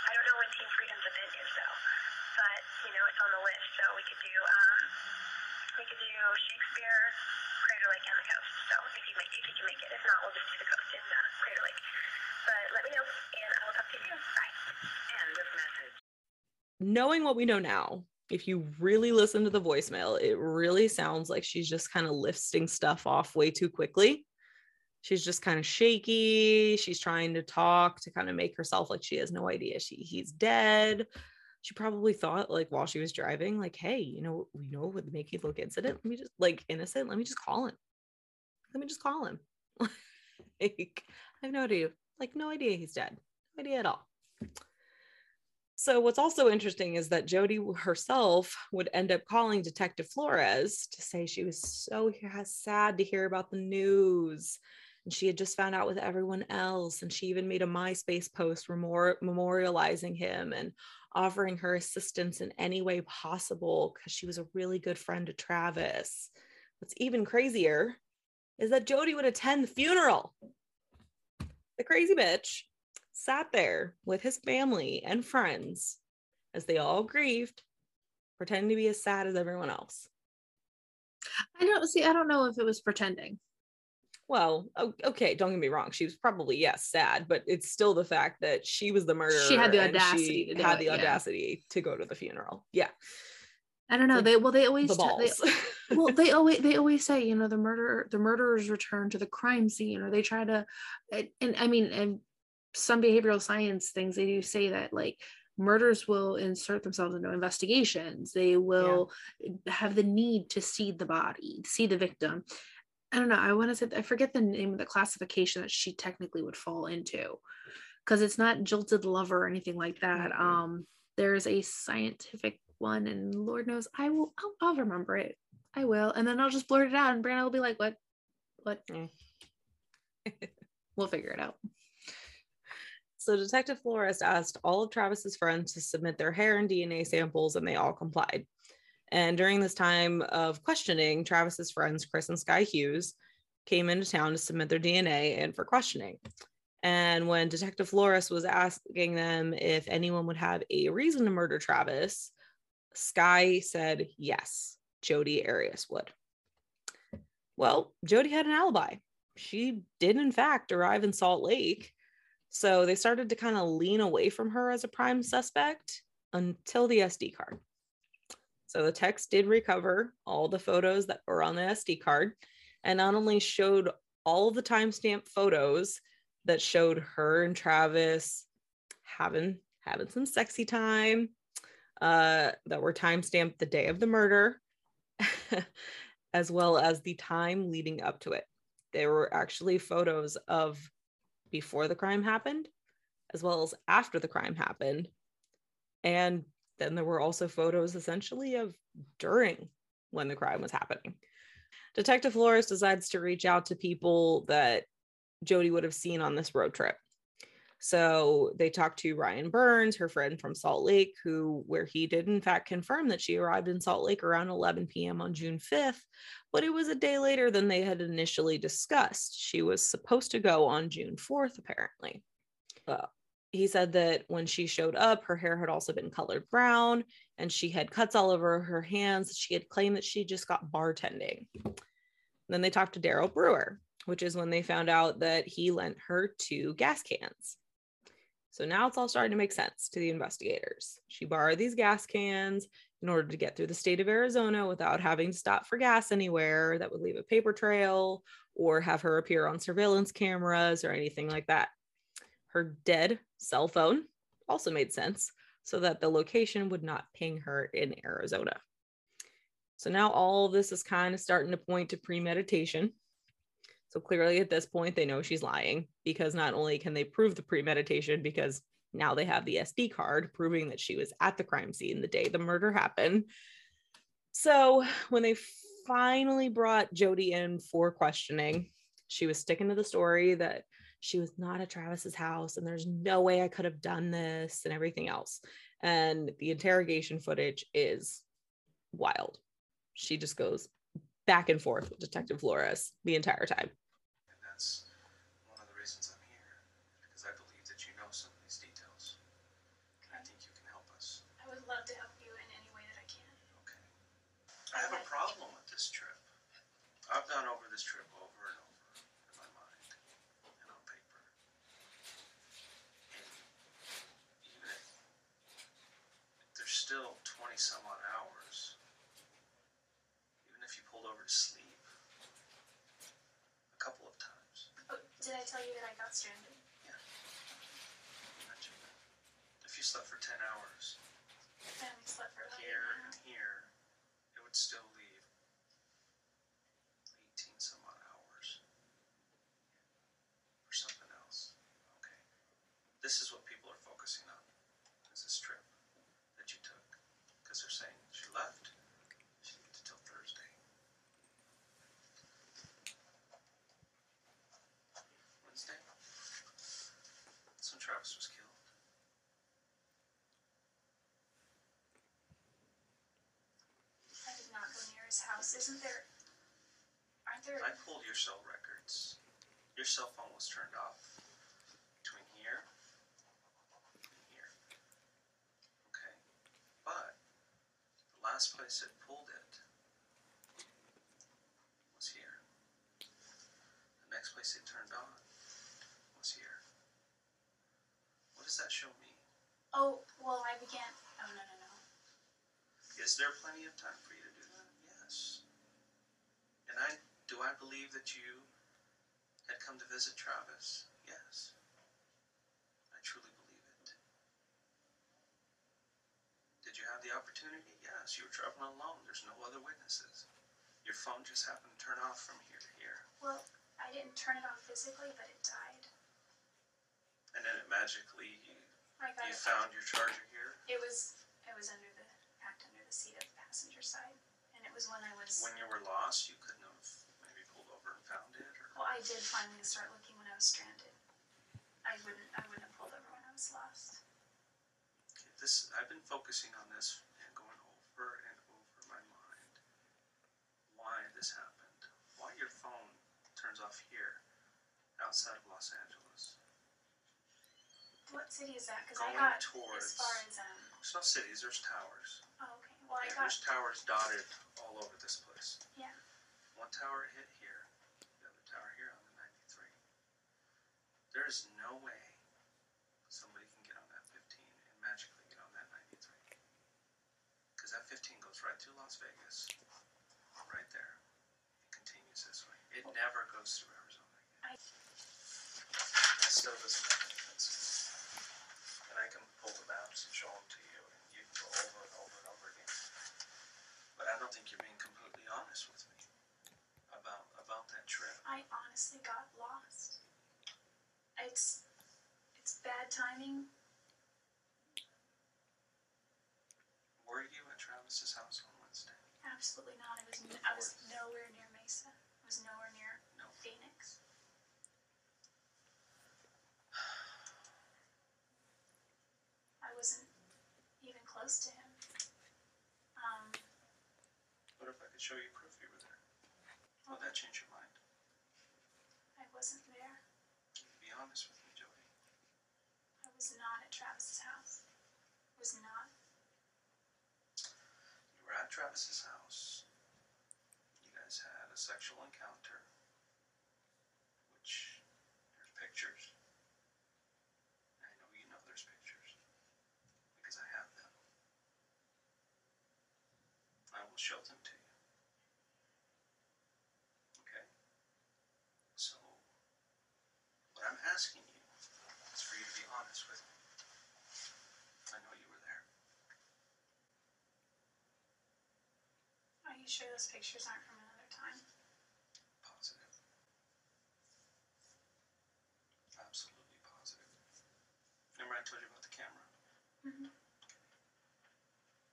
I don't know when Team Freedom's event is though, but you know it's on the list, so we could do um, we could do Shakespeare, Crater Lake, and the coast. So if you make if you can make it, if not, we'll just do the coast in uh, Crater Lake. But let me know, and I will talk to you soon. Bye. End of message. knowing what we know now, if you really listen to the voicemail, it really sounds like she's just kind of listing stuff off way too quickly. She's just kind of shaky. She's trying to talk to kind of make herself like she has no idea she he's dead. She probably thought like while she was driving, like, hey, you know, you know would make you look incident? Let me just like innocent. Let me just call him. Let me just call him. like, I have no idea. Like, no idea he's dead. No idea at all. So what's also interesting is that Jodi herself would end up calling Detective Flores to say she was so sad to hear about the news. And she had just found out with everyone else. And she even made a MySpace post memor- memorializing him and offering her assistance in any way possible because she was a really good friend to Travis. What's even crazier is that Jodi would attend the funeral. The crazy bitch sat there with his family and friends as they all grieved, pretending to be as sad as everyone else. I don't see. I don't know if it was pretending. Well, okay, don't get me wrong. She was probably yes sad, but it's still the fact that she was the murderer. She had the audacity she to had it, the yeah. to go to the funeral. Yeah, I don't know. Like, They well, they always the t- they- balls. well they always they always say you know the murderer the murderers return to the crime scene or they try to and, and i mean and some behavioral science things they do say that like murders will insert themselves into investigations. They will have the need to see the body see the victim. I don't know i want to say i forget the name of the classification that she technically would fall into because it's not jilted lover or anything like that. Mhm. um there's a scientific one and lord knows i will I'll, I'll remember it. I will and then i'll just blurt it out and brandon will be like what? What? Mm. we'll figure it out So Detective Flores asked all of Travis's friends to submit their hair and DNA samples, and they all complied. And during this time of questioning, Travis's friends, Chris and Sky Hughes, came into town to submit their DNA and for questioning. And when Detective Flores was asking them if anyone would have a reason to murder Travis, Sky said yes, Jodi Arias would. Well, Jodi had an alibi. She did, in fact, arrive in Salt Lake. So they started to kind of lean away from her as a prime suspect until the SD card. So the text did recover all the photos that were on the SD card and not only showed all the timestamp photos that showed her and Travis having having some sexy time uh, that were timestamped the day of the murder, as well as the time leading up to it. There were actually photos of before the crime happened, as well as after the crime happened. And then there were also photos essentially of during when the crime was happening. Detective Flores decides to reach out to people that Jodi would have seen on this road trip. So they talked to Ryan Burns, her friend from Salt Lake, who where he did in fact confirm that she arrived in Salt Lake around 11 p.m. on June 5th, but it was a day later than they had initially discussed. She was supposed to go on June 4th, apparently. Uh, he said that when she showed up, her hair had also been colored brown and she had cuts all over her hands. She had claimed that she just got bartending. Then they talked to Darryl Brewer, which is when they found out that he lent her two gas cans. So now it's all starting to make sense to the investigators. She borrowed these gas cans in order to get through the state of Arizona without having to stop for gas anywhere that would leave a paper trail or have her appear on surveillance cameras or anything like that. Her dead cell phone also made sense so that the location would not ping her in Arizona. So now all of this is kind of starting to point to premeditation. So clearly at this point, they know she's lying because not only can they prove the premeditation, because now they have the SD card proving that she was at the crime scene the day the murder happened. So when they finally brought Jodi in for questioning, she was sticking to the story that she was not at Travis's house and there's no way I could have done this and everything else. And the interrogation footage is wild. She just goes back and forth with Detective Flores the entire time. And that's one of the reasons I'm here, because I believe that you know some of these details. And I think you can help us. I would love to help you in any way that I can. Okay. I have a problem with this trip. I've gone over this trip over and over in my mind and on paper. And even if there's still 20 some odd hours, even if you pulled over to sleep a couple of times, Oh, did I tell you that I got stranded? Imagine that. If you slept for 10 hours I only slept for about here Isn't there? Aren't there? I pulled your cell records. Your cell phone was turned off between here and here. Okay, but the last place it pulled it was here. The next place it turned on was here. What does that show me? Oh, well, I began. Oh, no, no, no. Is there plenty of time for you to do that? Believe that you had come to visit Travis? Yes. I truly believe it. Did you have the opportunity? Yes. You were traveling alone. There's no other witnesses. Your phone just happened to turn off from here to here. Well, I didn't turn it off physically, but it died. And then it magically you, you found your charger here. It was. It was under the packed under the seat of the passenger side, and it was when I was. When you were lost, you couldn't have maybe pulled over and found it or Well, I did finally start looking when I was stranded. I wouldn't. I wouldn't have pulled over when I was lost. Okay, this I've been focusing on this and going over and over my mind why this happened. Why your phone turns off here outside of Los Angeles. What city is that? Because I got towards- as far as um. There's no cities, there's towers. Oh, okay. Well, I got. there's towers dotted all over this place. Yeah. One tower hit here, the other tower here on the 93. There is no way somebody can get on that 15 and magically get on that 93. Because that 15 goes right through Las Vegas, right there. It continues this way. It never goes through Arizona again. I- That still doesn't make any sense. And I can pull the maps and show them to you, and you can go over and over and over again. But I don't think you're being completely honest with me about about that trip. I honestly got lost. It's. It's bad timing. Were you at Travis's house on Wednesday? Absolutely not. I was. n- I was nowhere near Mesa. I was nowhere near No. Phoenix. I wasn't even close to him. Um, What if I could show you proof you were there? Will that change your mind? I wasn't there. Be honest with me, Jodi. I was not at Travis's house. I was not. You were at Travis's house. You guys had a sexual encounter, which there's pictures. I know you know there's pictures because I have them. I will show them to you. Okay? So, what I'm asking you is for you to be honest with me. I know you were there. Are you sure those pictures aren't from another time? Positive. Absolutely positive. Remember I told you about the camera? Mhm.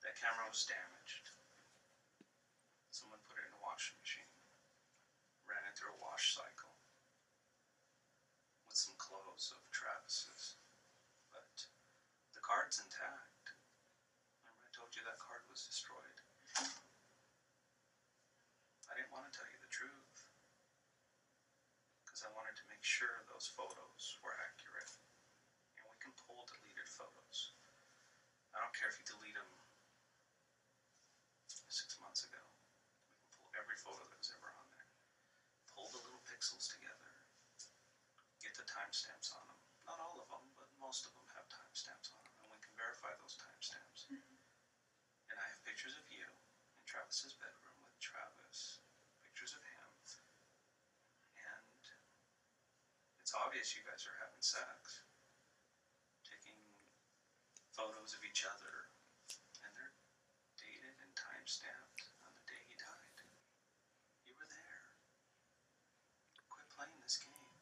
That camera was damaged. Someone put it in a washing machine, ran it through a wash cycle with some clothes of Travis's. But the card's intact. Remember I told you that card was destroyed? I didn't want to tell you the truth because I wanted to make sure those photos were accurate. And we can pull deleted photos. I don't care if you delete them six months ago. We can pull every photo that was ever on there. Pull the little pixels together. Get the timestamps on them. Not all of them, but most of them have timestamps on them. And we can verify those timestamps. And I have pictures of you in Travis's bedroom with Travis, pictures of him, and it's obvious you guys are having sex, taking photos of each other, and they're dated and time stamped on the day he died. You were there. Quit playing this game.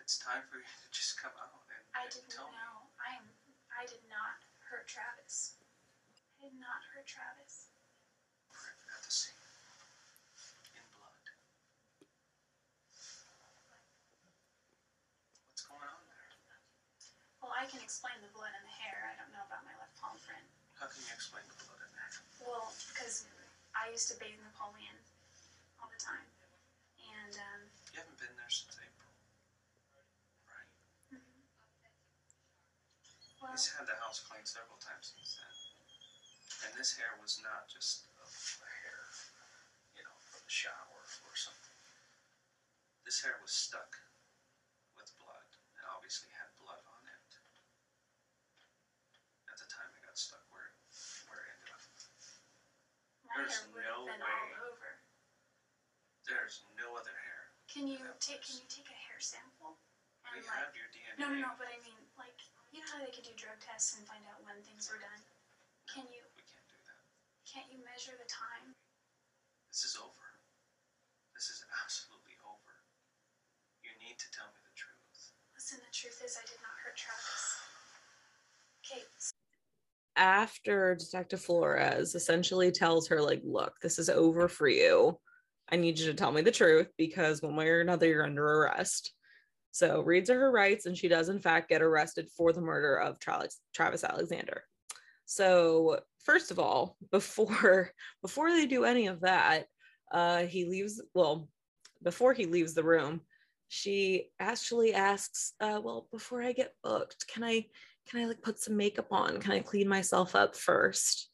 It's time for you to just come out and, I and didn't tell me. know. I am. I did not hurt Travis. I did not hurt Travis. at the scene in blood. What's going on there? Well, I can explain the blood and the hair. I don't know about my left palm print. How can you explain the blood in there? Well, because I used to bathe Napoleon all the time, and um, You haven't been there since April, right? well, He's had the house cleaned several times since then. And this hair was not just a, a hair, you know, from the shower or something. This hair was stuck with blood and obviously had blood on it. At the time it got stuck where it, where it ended up. My There's hair would have no way. over. There's no other hair. Can you take? Can you take a hair sample? We And have your DNA. no, no, no. But I mean, like, you know how they could do drug tests and find out when things were done. Can you? We can't do that. Can't you measure the time? This is over. This is absolutely over. You need to tell me the truth. Listen, the truth is, I did not hurt Travis. Kate, after Detective Flores essentially tells her, like, look, this is over for you. I need you to tell me the truth because one way or another, you're under arrest. So reads her rights, and she does, in fact, get arrested for the murder of Travis, Travis Alexander. So first of all, before before they do any of that, uh, he leaves. Well, before he leaves the room, she actually asks, uh, "Well, before I get booked, can I can I like put some makeup on? Can I clean myself up first?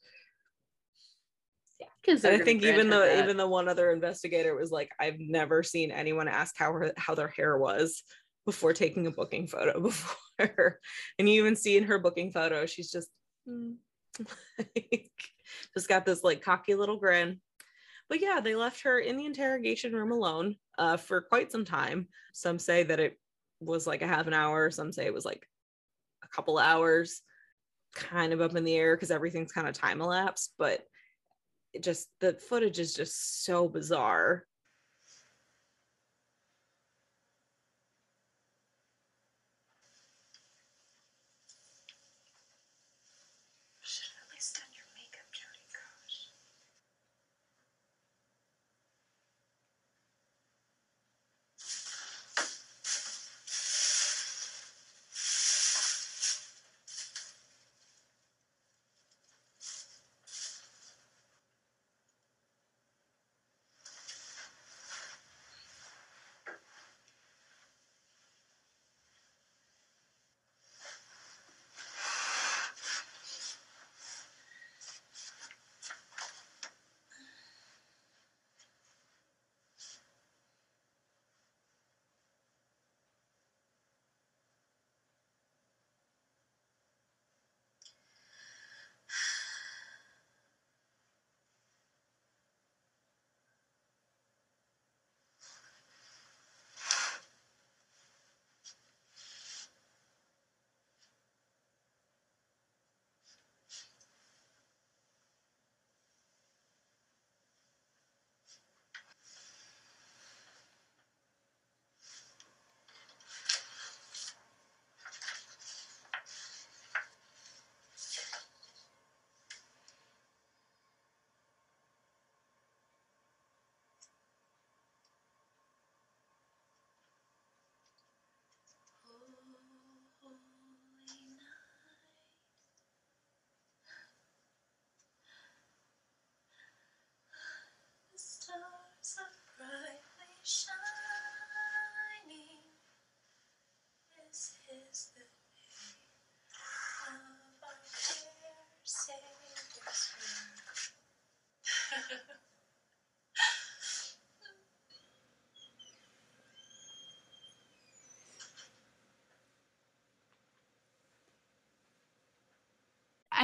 Yeah, Because I think even the even the one other investigator was like, I've never seen anyone ask how her how their hair was before taking a booking photo before. and you even see in her booking photo, she's just mm, like, just got this like cocky little grin. But yeah, they left her in the interrogation room alone uh, for quite some time. Some say that it was like a half an hour. Some say it was like couple hours, kind of up in the air because everything's kind of time elapsed. But it just the footage is just so bizarre.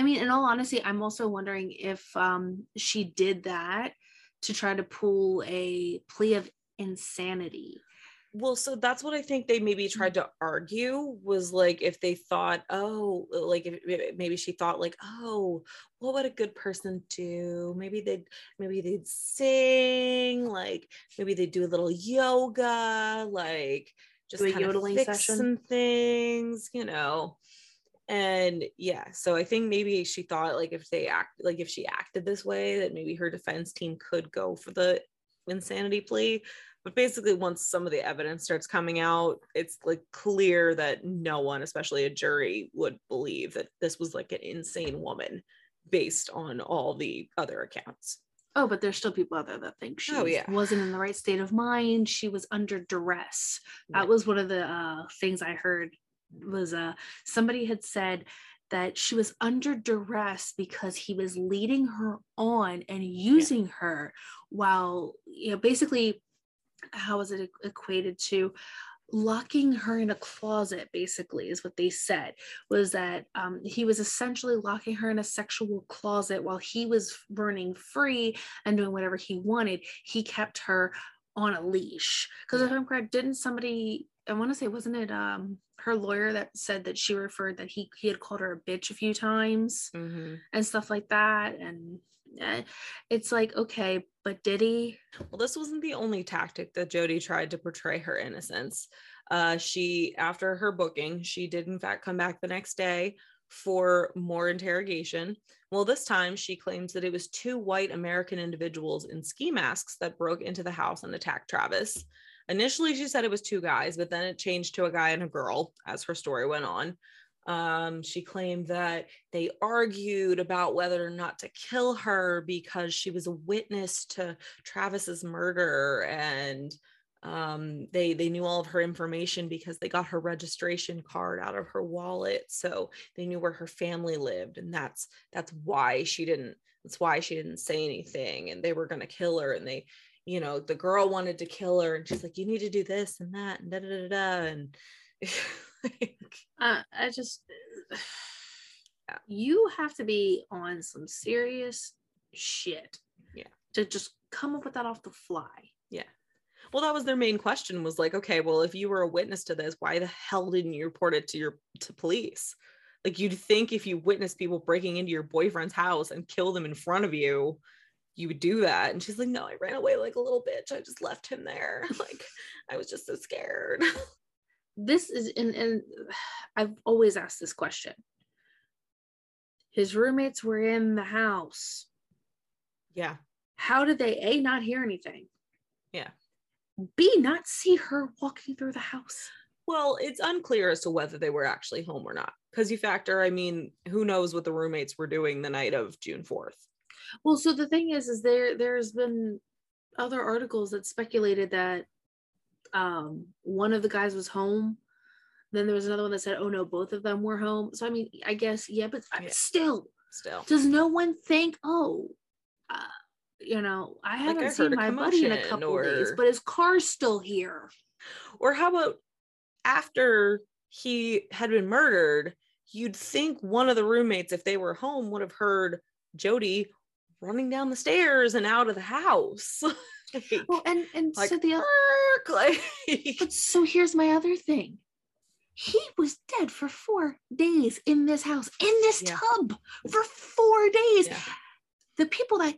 Mean, in all honesty, I'm also wondering if um, she did that to try to pull a plea of insanity. Well, so that's what I think they maybe tried to argue was like if they thought, oh, like if maybe she thought like, oh, what would a good person do? Maybe they'd maybe they'd sing, like maybe they'd do a little yoga, like just Do a kind of fix session? some things, you know. And yeah, so I think maybe she thought like if they act like if she acted this way, that maybe her defense team could go for the insanity plea. But basically, once some of the evidence starts coming out, it's like clear that no one, especially a jury, would believe that this was like an insane woman based on all the other accounts. Oh, but there's still people out there that think she Oh, yeah. wasn't in the right state of mind. She was under duress. Yeah. That was one of the uh, things I heard was uh, somebody had said that she was under duress because he was leading her on and using her while you know basically how was it equated to locking her in a closet basically is what they said was that um, he was essentially locking her in a sexual closet while he was running free and doing whatever he wanted. He kept her on a leash. Because if i'm correct didn't somebody i want to say wasn't it um her lawyer that said that she referred that he he had called her a bitch a few times Mhm. and stuff like that and eh, it's like okay but did he Well, this wasn't the only tactic that Jodi tried to portray her innocence. Uh, she, after her booking, she did in fact come back the next day for more interrogation. Well, this time she claims that it was two white American individuals in ski masks that broke into the house and attacked Travis. Initially, she said it was two guys, but then it changed to a guy and a girl as her story went on. Um, she claimed that they argued about whether or not to kill her because she was a witness to Travis's murder and um, they they knew all of her information because they got her registration card out of her wallet so they knew where her family lived and that's that's why she didn't that's why she didn't say anything and they were going to kill her and they you know the girl wanted to kill her and she's like you need to do this and that and da da da da and uh, i just Yeah. you have to be on some serious shit Yeah. to just come up with that off the fly Yeah. well that was their main question was like okay well if you were a witness to this why the hell didn't you report it to your to police like you'd think if you witnessed people breaking into your boyfriend's house and kill them in front of you you would do that? And she's like no i ran away like a little bitch. I just left him there. Like i was just so scared. This is and, and i've always asked this question. His roommates were in the house. Yeah. How did they a not hear anything? Yeah. b not see her walking through the house? Well it's unclear as to whether they were actually home or not because you factor i mean who knows what the roommates were doing the night of june 4th well so the thing is is there there's been other articles that speculated that um one of the guys was home. Then there was another one that said oh no both of them were home. So i mean i guess yeah but I- Yeah. still still. does no one think oh uh, you know i haven't I seen my buddy in a couple days but his car's still here. Or how about after he had been murdered, you'd think one of the roommates, if they were home, would have heard Jodi running down the stairs and out of the house. like, well and and like, so the other like, But so here's my other thing. He was dead for four days in this house, in this Yeah. tub for four days. Yeah. The people that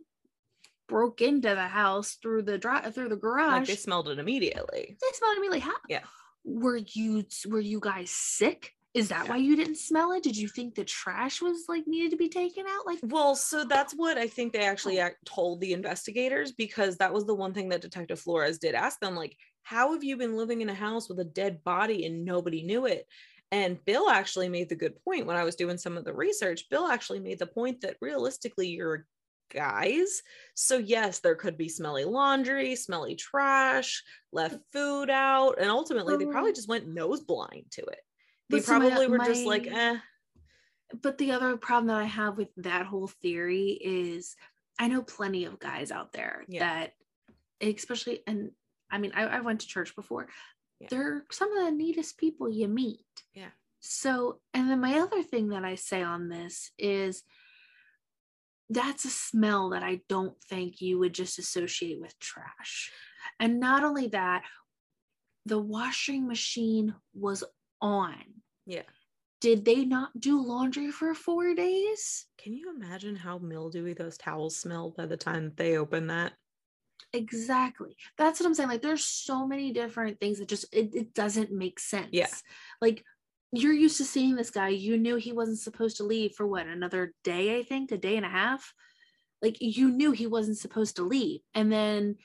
broke into the house through the dri- through the garage, they they, smelled it immediately. They smelled immediately. How? Yeah. Were you were you guys sick? Is that Yeah. why you didn't smell it? Did you think the trash was like needed to be taken out? Like Well, so that's what I think they oh. actually uh, told the investigators because that was the one thing that Detective Flores did ask them like, how have you been living in a house with a dead body and nobody knew it? And Bill actually made the good point when I was doing some of the research. Bill actually made the point that realistically, you're guys. So, yes, there could be smelly laundry, smelly trash, left mm. food out. And ultimately, they probably Oh. just went nose blind to it. They But see, my- probably were just like, eh, but the other problem that I have with that whole theory is I know plenty of guys out there Yeah. that, especially, and I mean, I, I went to church before. Yeah. They're some of the neatest people you meet. Yeah. So, and then my other thing that I say on this is that's a smell that I don't think you would just associate with trash. And not only that, the washing machine was on yeah. did they not do laundry for four days? Can you imagine how mildewy those towels smelled by the time they opened that? Exactly. That's what I'm saying. Like, there's so many different things that just it, it doesn't make sense. Yeah. Like, you're used to seeing this guy. You knew he wasn't supposed to leave for what another day, I think, a day and a half. Like, you knew he wasn't supposed to leave, and then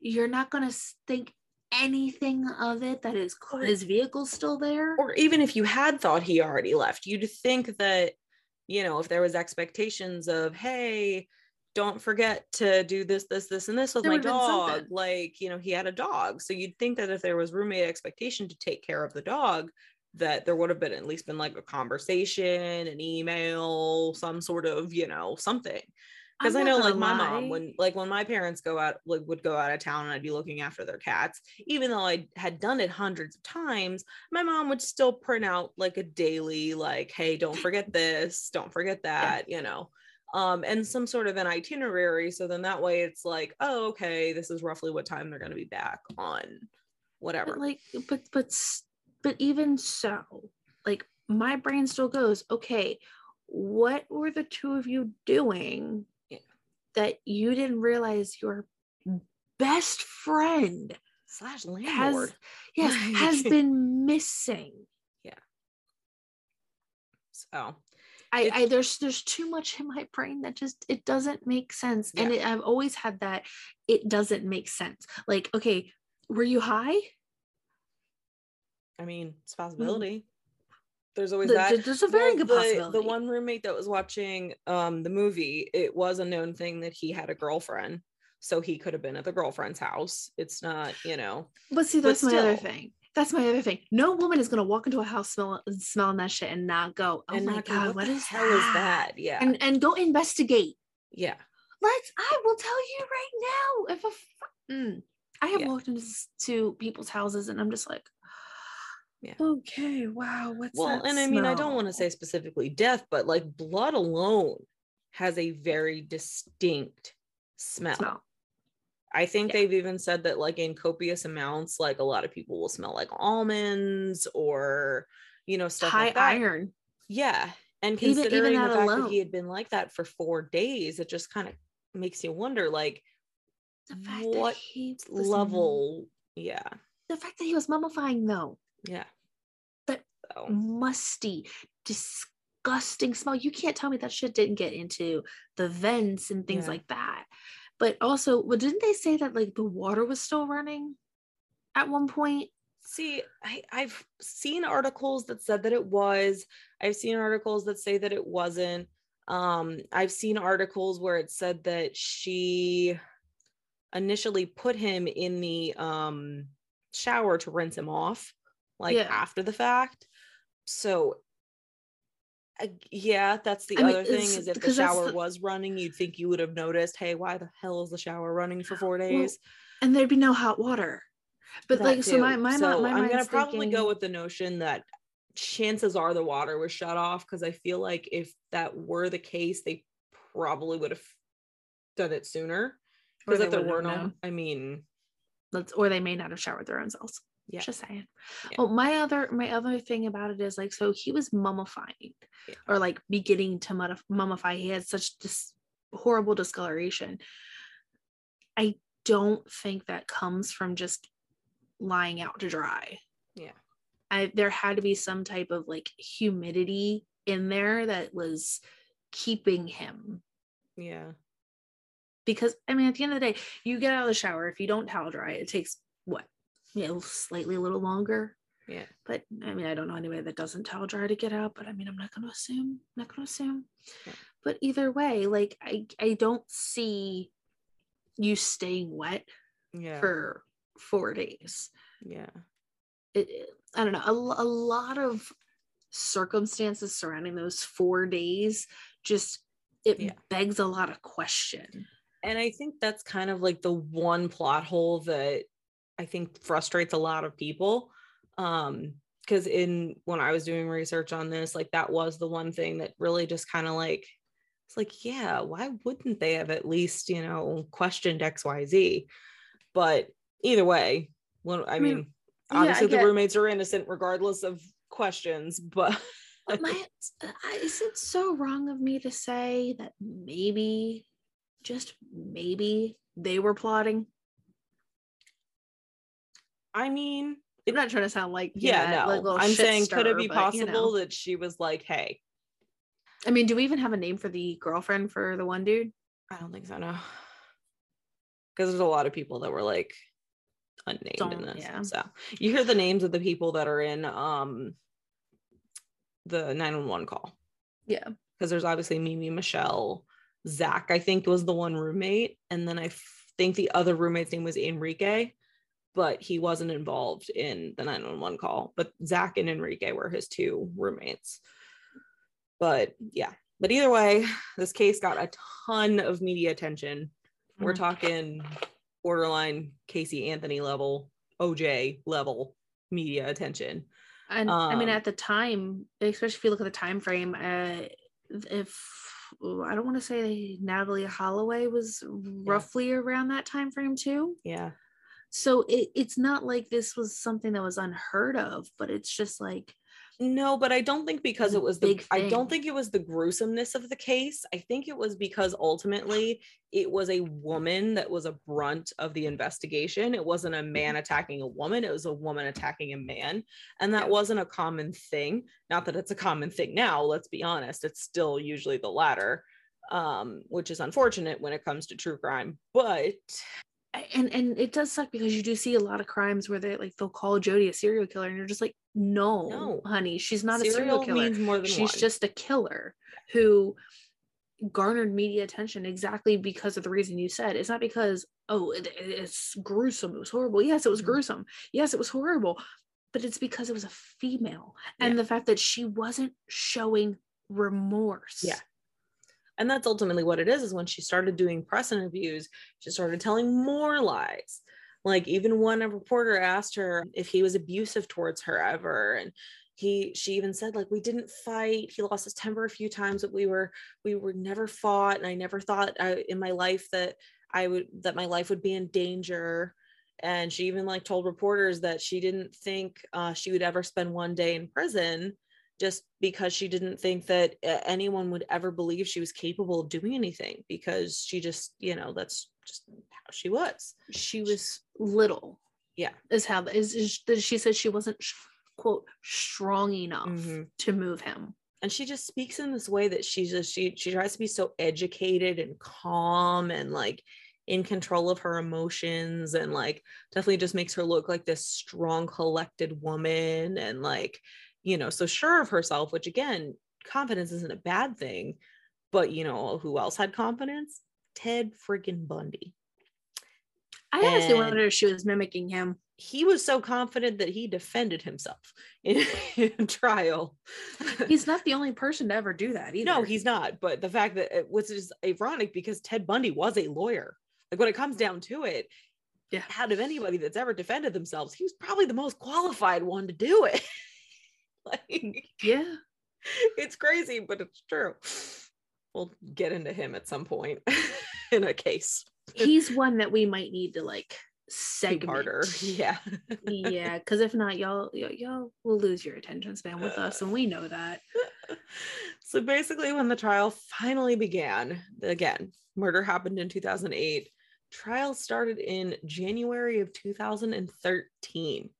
you're not gonna think anything of it that his his vehicle's still there. Or even if you had thought he already left, you'd think that, you know, if there was expectations of, hey, don't forget to do this, this, this, and this with There my dog. Like, you know, he had a dog. So you'd think that if there was roommate expectation to take care of the dog, that there would have been at least been like a conversation, an email, some sort of, you know, something. Because I know like my lie. mom, when like when my parents go out, like would go out of town and I'd be looking after their cats, even though I had done it hundreds of times, my mom would still print out like a daily, like, hey, don't forget this, don't forget that, you know um, and some sort of an itinerary. So then that way it's like, oh, okay, this is roughly what time they're going to be back on whatever. But like, but but but even so, like my brain still goes, okay, what were the two of you doing Yeah. That you didn't realize your best friend Slash has landlord. yes has been missing? Yeah. So I, I there's there's too much in my brain that just it doesn't make sense and it, i've always had that it doesn't make sense like okay were you high I mean, it's a mm-hmm. possibility. There's always Th- that. there's a very Well, good the, possibility The one roommate that was watching um the movie, it was a known thing that he had a girlfriend. So he could have been at the girlfriend's house. It's not, you know. but see but that's my other thing that's my other thing no woman is going to walk into a house smell, smelling that shit and not go oh and my god what, what the is hell is that? Yeah. and and go investigate yeah. let's i will tell you right now if a mm, i have Yeah. walked into to people's houses and i'm just like Yeah. okay wow what's Well, and I mean, I don't want to say specifically death, but like blood alone has a very distinct smell. smell I think Yeah. they've even said that like in copious amounts, like a lot of people will smell like almonds or you know stuff high like that. iron Yeah, and Even- even considering the fact alone. that he had been like that for four days, it just kind of makes you wonder, like the fact what that he was level? Yeah, the fact that he was mummifying though yeah. That So, musty disgusting smell you can't tell me that shit didn't get into the vents and things Yeah. like that but also well didn't they say that like the water was still running at one point see, I, I've seen articles that said that it was. I've seen articles that say that it wasn't. Um, I've seen articles where it said that she initially put him in the um shower to rinse him off, like Yeah. after the fact. So I- yeah, that's the I mean, other thing is if the shower the- was running, you'd think you would have noticed, hey, why the hell is the shower running for four Well, days? and there'd be no hot water but That like so my too. my, So my I'm gonna probably thinking, go with the notion that chances are the water was shut off because I feel like if that were the case, they probably would have done it sooner. Because if there were no. I mean, let's or they may not have showered their own selves yeah, just saying Yeah. well my other my other thing about it is like so he was mummifying Yeah. or like beginning to mummify he had such dis- horrible discoloration i don't think that comes from just lying out to dry Yeah. I, there had to be some type of like humidity in there that was keeping him yeah, because I mean, at the end of the day, you get out of the shower. If you don't towel dry, it takes what, you know, slightly a little longer. yeah, But I mean, I don't know anybody that doesn't towel dry to get out. But I mean, I'm not going to assume. I'm not going to assume. Yeah. But either way, like I, I don't see you staying wet yeah, for four days. yeah, It, it- I don't know. A, a lot of circumstances surrounding those four days just it Yeah. begs a lot of question. and I think that's kind of like the one plot hole that I think frustrates a lot of people. Um, because in when I was doing research on this, like that was the one thing that really just kind of like it's like, yeah, why wouldn't they have at least, you know, questioned XYZ? But either way, well, I, mean, yeah, I obviously the roommates are innocent regardless of questions, but But my, is it so wrong of me to say that maybe, just maybe, they were plotting? I mean, I'm not trying to sound like yeah, know, no, like I'm saying could it be but, possible you know. that she was like, hey, I mean, do we even have a name for the girlfriend for the one dude? I don't think so, no. Because there's a lot of people that were like unnamed in Don't- this. yeah. So you hear the names of the people that are in um the 911 call. Yeah. Because there's obviously Mimi, Michelle, Zach, I think was the one roommate. And then I f- think the other roommate's name was Enrique. But he wasn't involved in the 911 call. But Zach and Enrique were his two roommates. But yeah, but either way, this case got a ton of media attention. We're Mhm. talking borderline Casey Anthony level, OJ level media attention. And I mean, Um, at the time, especially if you look at the time frame, uh, if I don't want to say Natalee Holloway was roughly around that time frame too. Yeah. So it, it's not like this was something that was unheard of, but it's just like No, but I don't think because it was the I don't think it was the gruesomeness of the case. I think it was because ultimately it was a woman that was a brunt of the investigation. It wasn't a man attacking a woman, it was a woman attacking a man. And that wasn't a common thing. Not that it's a common thing now, let's be honest. It's still usually the latter. Um, which is unfortunate when it comes to true crime. But and and it does suck because you do see a lot of crimes where they like they'll call Jodi a serial killer and you're just like no, No. honey she's not a serial killer means more than she's one. just a killer who garnered media attention exactly because of the reason you said it's not because oh it, it- it's gruesome it was horrible yes it was Mhm. gruesome yes it was horrible but it's because it was a female and the fact that she wasn't showing remorse Yeah. And that's ultimately what it is is when she started doing press interviews she started telling more lies. Like even when a reporter asked her if he was abusive towards her ever and he she even said like we didn't fight. He lost his temper a few times but we were we were never fought and i never thought I, in my life that i would that my life would be in danger. And she even like told reporters that she didn't think uh, she would ever spend one day in prison just because she didn't think that uh, anyone would ever believe she was capable of doing anything because she just you know that's just how she was she was little Yeah. is how is, is she said she wasn't quote strong enough Mhm. to move him and she just speaks in this way that she just she she tries to be so educated and calm and like in control of her emotions and like definitely just makes her look like this strong collected woman and like you know so sure of herself which again confidence isn't a bad thing but you know who else had confidence ted freaking bundy i honestly And- wonder if she was mimicking him he was so confident that he defended himself in, in trial he's not the only person to ever do that either No, he's not. But the fact that it was just ironic because Ted Bundy was a lawyer. Like when it comes down to it, Yeah. out of anybody that's ever defended themselves, he was probably the most qualified one to do it. like yeah it's crazy, but it's true. We'll get into him at some point in a case. he's one that we might need to like segment Two-parter. Yeah. yeah because if not y'all, y'all y'all will lose your attention span with us and we know that so basically, when the trial finally began, again, murder happened in 2008. Trial started in January of 2013.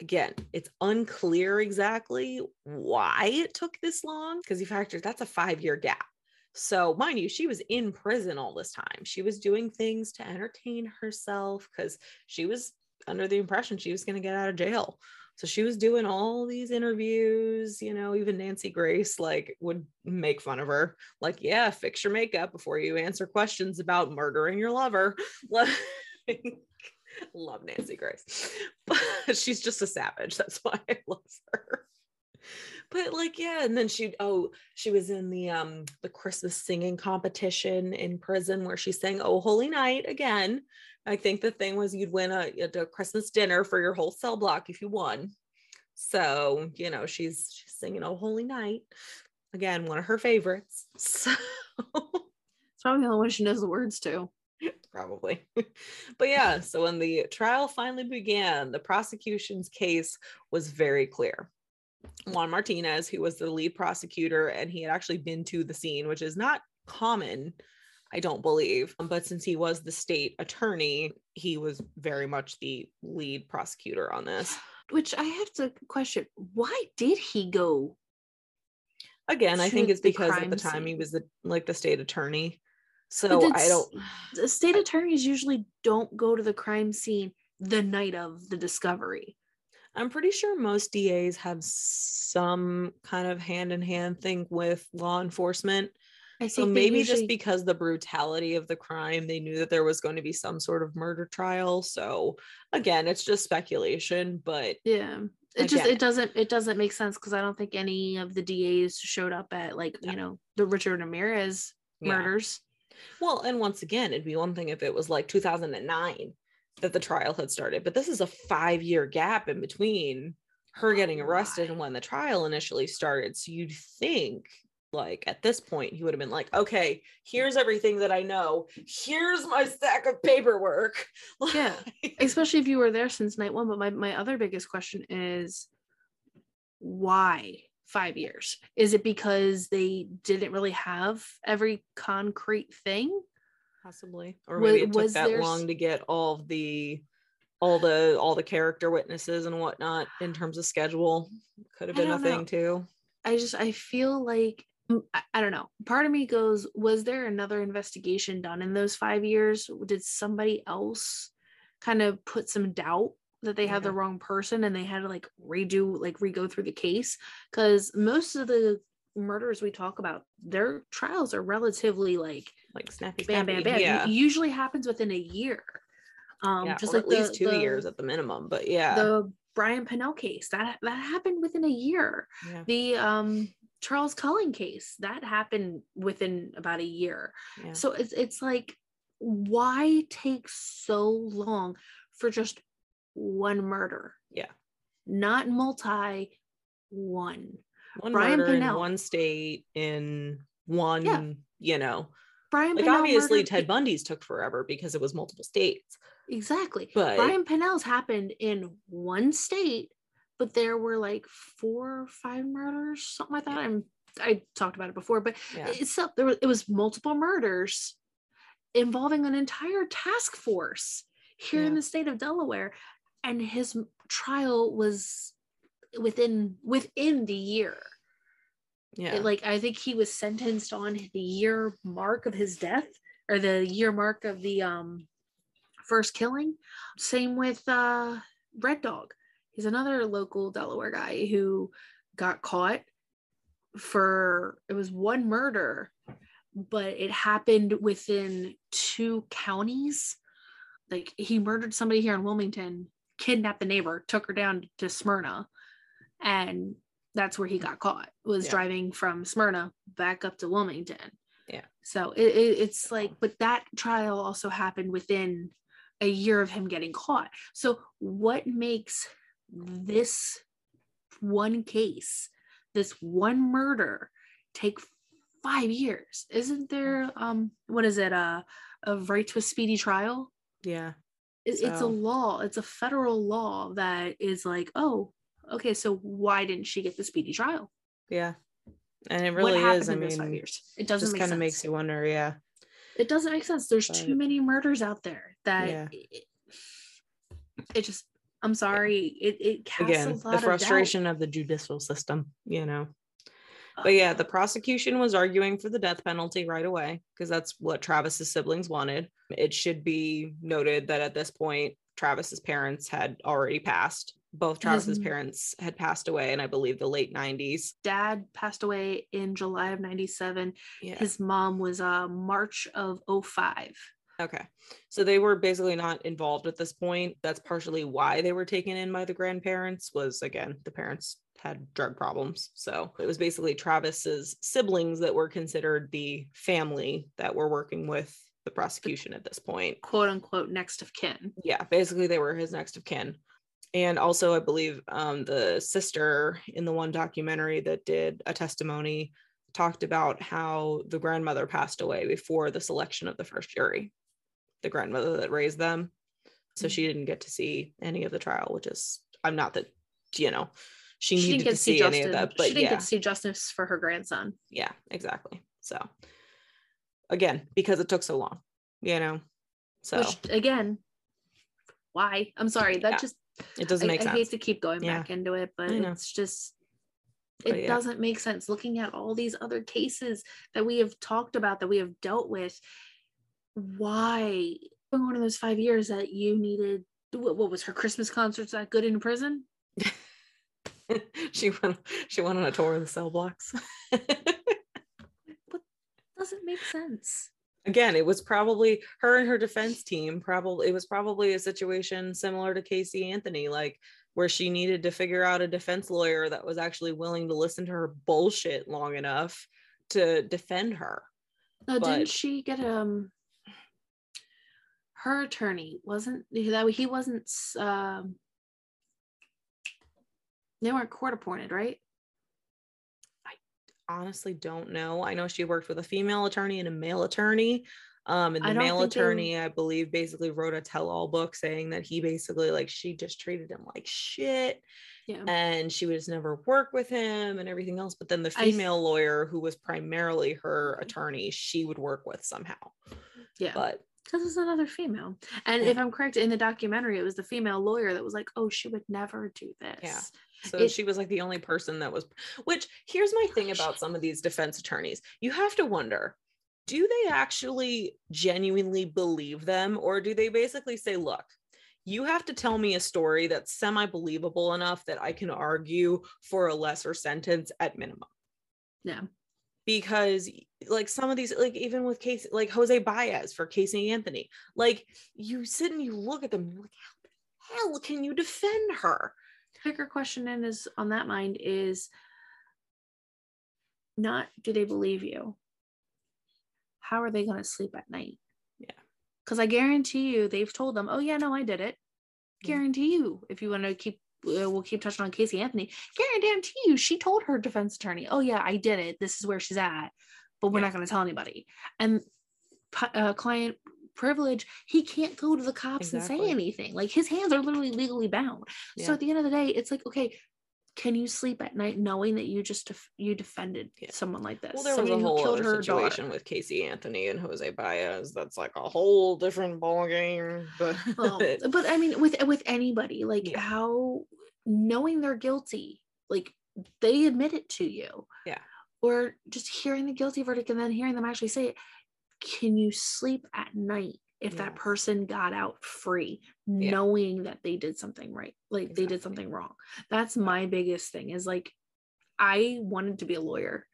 Again, it's unclear exactly why it took this long because you factor that's a five year gap. So, mind you, she was in prison all this time. She was doing things to entertain herself because she was under the impression she was going to get out of jail. So she was doing all these interviews, you know, even Nancy Grace like would make fun of her. Like, yeah, fix your makeup before you answer questions about murdering your lover. Love Nancy Grace. But she's just a savage. That's why I love her. But like, yeah, and then she oh, she was in the um the Christmas singing competition in prison where she sang Oh Holy Night again. I think the thing was you'd win a, a Christmas dinner for your whole cell block if you won. So, you know, she's she's singing Oh Holy Night. Again, one of her favorites. So it's probably the only one she knows the words to probably. but yeah, so when the trial finally began, the prosecution's case was very clear. Juan Martinez, who was the lead prosecutor, and he had actually been to the scene, which is not common, I don't believe. Um, but since he was the state attorney, he was very much the lead prosecutor on this. which i have to question why did he go Again, I think it's because at the time he was the like the state attorney. So I don't state attorneys usually don't go to the crime scene the night of the discovery I'm pretty sure most DAs have some kind of hand in hand thing with law enforcement. I So maybe just because the brutality of the crime, they knew that there was going to be some sort of murder trial. So again, it's just speculation, but yeah it just it doesn't it doesn't make sense because i don't think any of the das showed up at like No. you know the richard ramirez yeah. Well, and once again, it'd be one thing if it was like 2009 that the trial had started, but this is a five year gap in between her oh getting arrested and when the trial initially started. So you'd think, like, at this point, he would have been like, okay, here's everything that I know. Here's my stack of paperwork. Yeah. especially if you were there since night one but my, my other biggest question is why five years. Is it because they didn't really have every concrete thing? Possibly. Or Was- maybe it took was that there long to get all the all the all the character witnesses and whatnot in terms of schedule. Could have been a thing know. too. I just i feel like mm, I don't know. Part of me goes was there another investigation done in those five years? Did somebody else kind of put some doubt that they had the wrong person and they had to like redo like re-go through the case because most of the murders we talk about their trials are relatively like like snappy bam bam snappy. bam. Yeah. It usually happens within a year um yeah, just like at least two the- years at the minimum but yeah. the brian Pennell case that that happened within a year. Yeah, the um charles cullen case that happened within about a year. Yeah. so it's it's like why take so long for just one murder. Yeah. not multi one. One Brian murder in Pennell. one state in one yeah. you know. Brian like obviously murdered ted bundy's took forever because it was multiple states. Exactly. But brian Pennell's happened in one state but there were like four or five murders something like that. I'm i talked about it before but yeah. it's up there was, it was multiple murders involving an entire task force here in the state of Delaware and his trial was within within the year. Yeah. It, like I think he was sentenced on the year mark of his death or the year mark of the um first killing. Same with uh Red Dog. He's another local Delaware guy who got caught for it was one murder but it happened within two counties. Like he murdered somebody here in Wilmington kidnapped the neighbor took her down to Smyrna and that's where he got caught was Yeah. driving from Smyrna back up to Wilmington. Yeah. so it, it, it's like but that trial also happened within a year of him getting caught. So what makes this one case this one murder take five years? Isn't there um what is it uh a right to a speedy trial? Yeah It- it's a law it's a federal law that is like oh okay so why didn't she get the speedy trial? Yeah and it really is i mean it doesn't just kind of makes you wonder yeah. It doesn't make sense. There's too many murders out there that Yeah. it, it just i'm sorry it, it casts again a lot the of frustration of the judicial system you know But yeah, the prosecution was arguing for the death penalty right away because that's what Travis's siblings wanted. It should be noted that at this point, Travis's parents had already passed. Both Travis's m- parents had passed away in, I believe, the late 90s. dad passed away in july of 97 Yeah. his mom was uh march of 05 Okay. So they were basically not involved at this point. That's partially why they were taken in by the grandparents was again, the parents had drug problems. So it was basically Travis's siblings that were considered the family that were working with the prosecution at this point. quote unquote next of kin Yeah, basically they were his next of kin. And also I believe um the sister in the one documentary that did a testimony talked about how the grandmother passed away before the selection of the first jury the grandmother that raised them. So she didn't get to see any of the trial, which is I'm not that you know she, she needed didn't get to see see any justice of that, she didn't yeah, get to see justice for her grandson. Yeah, exactly. So again, because it took so long, you know, so which again why? I'm sorry that Yeah, just it doesn't I, make I sense. hate to keep going Yeah. back into it but it's just it doesn't make sense. Looking at all these other cases that we have talked about that we have dealt with why going on in those five years that you needed what, what was her christmas concerts that good in prison she went she went on a tour of the cell blocks. the doesn't make sense. again it was probably her and her defense team probably it was probably a situation similar to casey anthony like where she needed to figure out a defense lawyer that was actually willing to listen to her bullshit long enough to defend her No, But- didn't she get um her attorney wasn't that he wasn't um they weren't court appointed, right? I honestly don't know i know she worked with a female attorney and a male attorney um and the male think they- attorney i believe basically wrote a tell-all book saying that he basically like she just treated him like shit Yeah. and she would just never work with him and everything else. But then the I female lawyer, who was primarily her attorney, she would work with somehow. Yeah. But Because it's another female. And Yeah. if I'm correct, in the documentary, it was the female lawyer that was like, oh, she would never do this. Yeah. So It- she was like the only person that was, which here's my thing about some of these defense attorneys. You have to wonder do they actually genuinely believe them? Or do they basically say, look, you have to tell me a story that's semi believable enough that I can argue for a lesser sentence at minimum? Yeah. because like some of these like even with Casey like Jose Baez for Casey Anthony like you sit and you look at them you're like how the hell can you defend her Bigger question in is on that mind is not do they believe you? How are they going to sleep at night? Yeah. Because I guarantee you, they've told them, oh, yeah, no, I did it. Yeah. Guarantee you, if you want to keep, uh, we'll keep touching on Casey Anthony. Guarantee you, she told her defense attorney, oh, yeah, I did it. This is where she's at, but we're Yeah. not going to tell anybody. And uh, client privilege, he can't go to the cops and say anything. Like his hands are literally legally bound. So at the end of the day, it's like, okay, can you sleep at night knowing that you just def- you defended Yeah. someone like this? well there was a somebody whole other daughter? situation with Casey Anthony and Jose Baez that's like a whole different ballgame but Well, but I mean, with with anybody, like Yeah. how knowing they're guilty, like they admit it to you, Yeah. or just hearing the guilty verdict and then hearing them actually say it. Can you sleep at night if that person got out free, Yeah. knowing that they did something right, like they did something wrong? That's my biggest thing. Is like, I wanted to be a lawyer.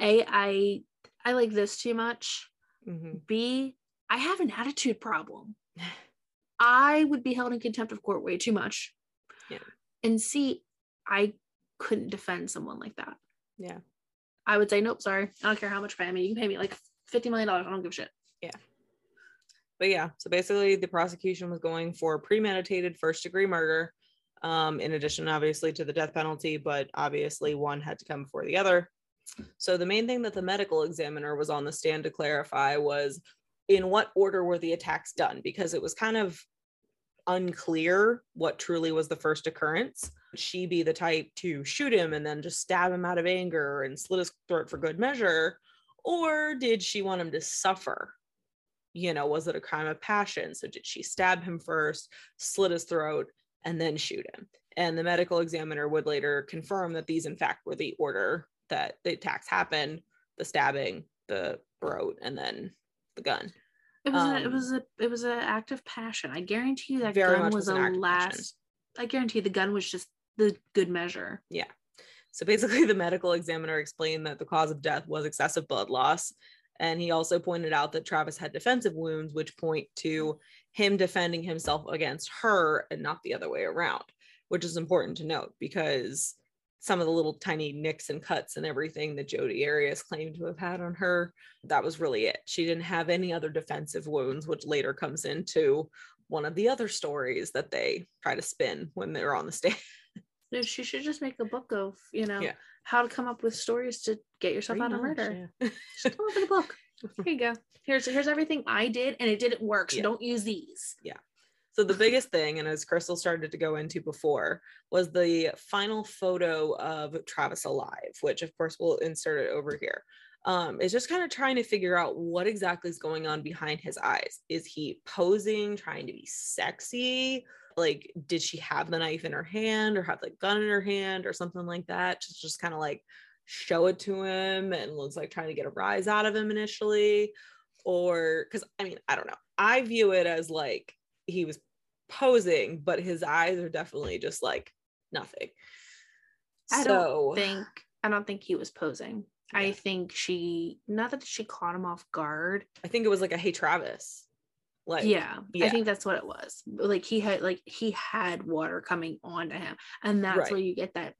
A, I I like this too much. Mhm. B, I have an attitude problem. I would be held in contempt of court way too much. Yeah. And C, I couldn't defend someone like that. yeah I would say, nope, sorry. I don't care how much pay me. You can pay me like $50 million. I don't give a shit. Yeah. But yeah so basically the prosecution was going for premeditated first degree murder um in addition obviously to the death penalty but obviously one had to come before the other so the main thing that the medical examiner was on the stand to clarify was in what order were the attacks done because it was kind of unclear what truly was the first occurrence she be the type to shoot him and then just stab him out of anger and slit his throat for good measure or did she want him to suffer you know, was it a crime of passion? So did she stab him first, slit his throat, and then shoot him? And the medical examiner would later confirm that these, in fact, were the order that the attacks happened: the stabbing, the throat, and then the gun. It was a, it Um, was a it was an act of passion. I guarantee you that gun was was a last. I guarantee the gun was just the good measure. So basically, the medical examiner explained that the cause of death was excessive blood loss. And he also pointed out that Travis had defensive wounds, which point to him defending himself against her and not the other way around, which is important to note because some of the little tiny nicks and cuts and everything that Jodi Arias claimed to have had on her, that was really it. She didn't have any other defensive wounds, which later comes into one of the other stories that they try to spin when they're on the stand. She should just make a book of you know Yeah. how to come up with stories to get yourself out of Pretty much, murder. yeah. Just come up with a book. Here you go. Here's here's everything I did and it didn't work. So Yeah. don't use these. Yeah so the biggest thing, and as Krystal started to go into before, was the final photo of Travis alive, which of course we'll insert it over here. Um, is just kind of trying to figure out what exactly is going on behind his eyes. Is he posing, trying to be sexy? Like, did she have the knife in her hand or have the gun in her hand or something like that? Just, just kind of like show it to him and looks like trying to get a rise out of him initially. Or because I mean, I don't know. I view it as like he was posing, but his eyes are definitely just like nothing. I so don't think I don't think he was posing. I think she not that she caught him off guard. I think it was like a hey Travis. Like yeah, yeah. I think that's what it was. Like he had like he had water coming onto him, and that's Right. where you get that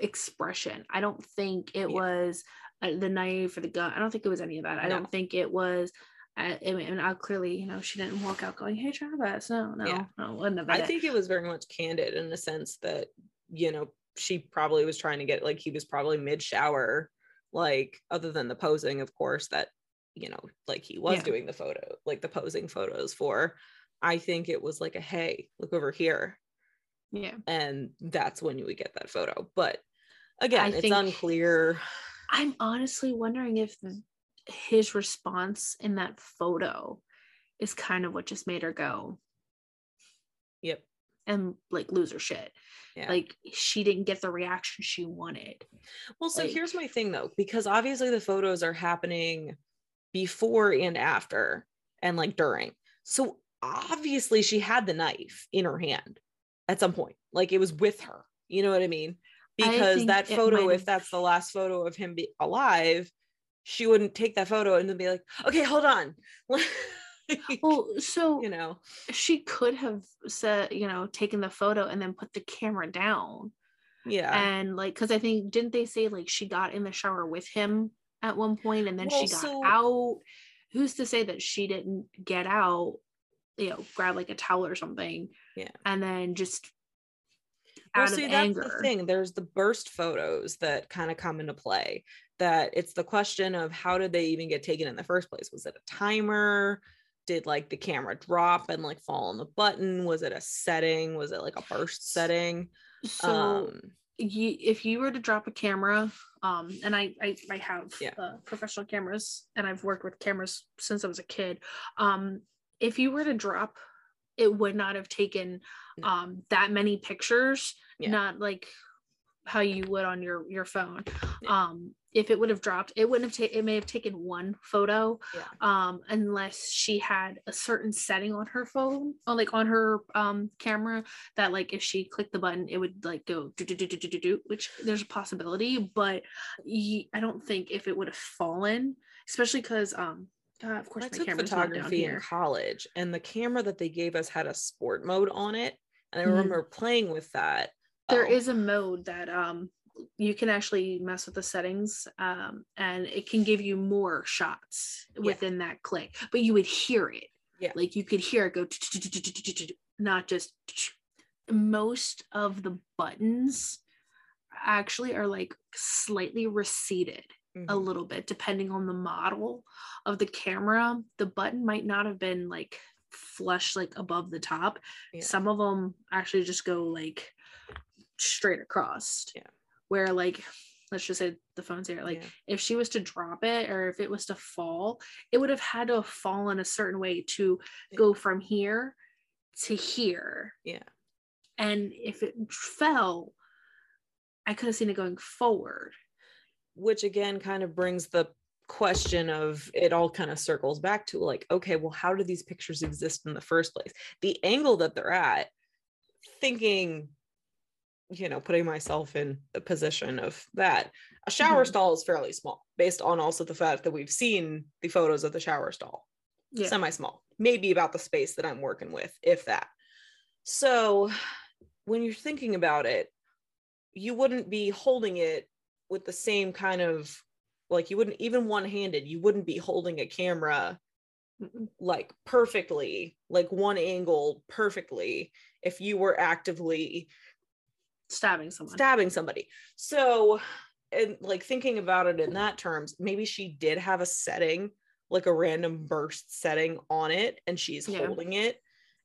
expression. I don't think it Yeah. was uh, the knife or the gun. I don't think it was any of that. I No. don't think it was. I, I mean, and I clearly, you know, she didn't walk out going, "Hey, Travis." No, no, Yeah. no, I it. think it was very much candid in the sense that, you know, she probably was trying to get like he was probably mid shower, like other than the posing, of course, that, you know, like he was Yeah. doing the photo, like the posing photos for. I think it was like a hey, look over here. Yeah, And that's when you would get that photo. But again, I it's think- unclear. I'm honestly wondering if his response in that photo is kind of what just made her go Yep. and like lose her shit. Yeah. Like she didn't get the reaction she wanted. Well, so Like- here's my thing though, because obviously the photos are happening before and after and like during. So obviously she had the knife in her hand at some point. Like it was with her. You know what I mean? Because think that photo, if that's the last photo of him be alive, she wouldn't take that photo and then be like, okay, hold on. Well, so you know, she could have said, you know, taken the photo and then put the camera down. yeah. And like, because I think, didn't they say like she got in the shower with him at one point and then Well, she got so- out? Who's to say that she didn't get out, you know, grab like a towel or something? Yeah. And then just well, see, that's anger. the thing. There's the burst photos that kind of come into play. That it's the question of how did they even get taken in the first place? Was it a timer? Did like the camera drop and like fall on the button? Was it a setting? Was it like a burst setting? So um, you, if you were to drop a camera, um, and I I, I have Yeah. uh, professional cameras, and I've worked with cameras since I was a kid. Um, if you were to drop, it would not have taken um that many pictures. Yeah. Not like how you would on your your phone. Um, if it would have dropped, it wouldn't have taken. It may have taken one photo, yeah. um unless she had a certain setting on her phone or like on her um camera that like if she clicked the button it would like go do do do do do do which there's a possibility but ye- i don't think if it would have fallen especially because um uh, of course I took camera's not down photography in college, and the camera that they gave us had a sport mode on it, and I Mhm. remember playing with that. There Oh, a mode that um you can actually mess with the settings um and it can give you more shots Yeah. within that click but you would hear it Yeah. like you could hear it go not just most of the buttons actually are like slightly receded a mhm. little bit depending on the model of the camera the button might not have been like flush like above the top Yeah. some of them actually just go like straight across Yeah. where like let's just say the phone's here like Yeah. if she was to drop it or if it was to fall it would have had to have fallen a certain way to Yeah. go from here to here Yeah. and if it fell i could have seen it going forward which again kind of brings the question of it all kind of circles back to like okay well how do these pictures exist in the first place the angle that they're at thinking you know putting myself in the position of that a shower Mhm. stall is fairly small based on also the fact that we've seen the photos of the shower stall yeah semi small, maybe about the space that I'm working with, if that. So when you're thinking about it, you wouldn't be holding it with the same kind of like you wouldn't even one handed, you wouldn't be holding a camera like perfectly, like one angle perfectly if you were actively stabbing someone stabbing somebody. So, and like thinking about it in that terms, maybe she did have a setting, like a random burst setting on it, and she's Yeah. holding it.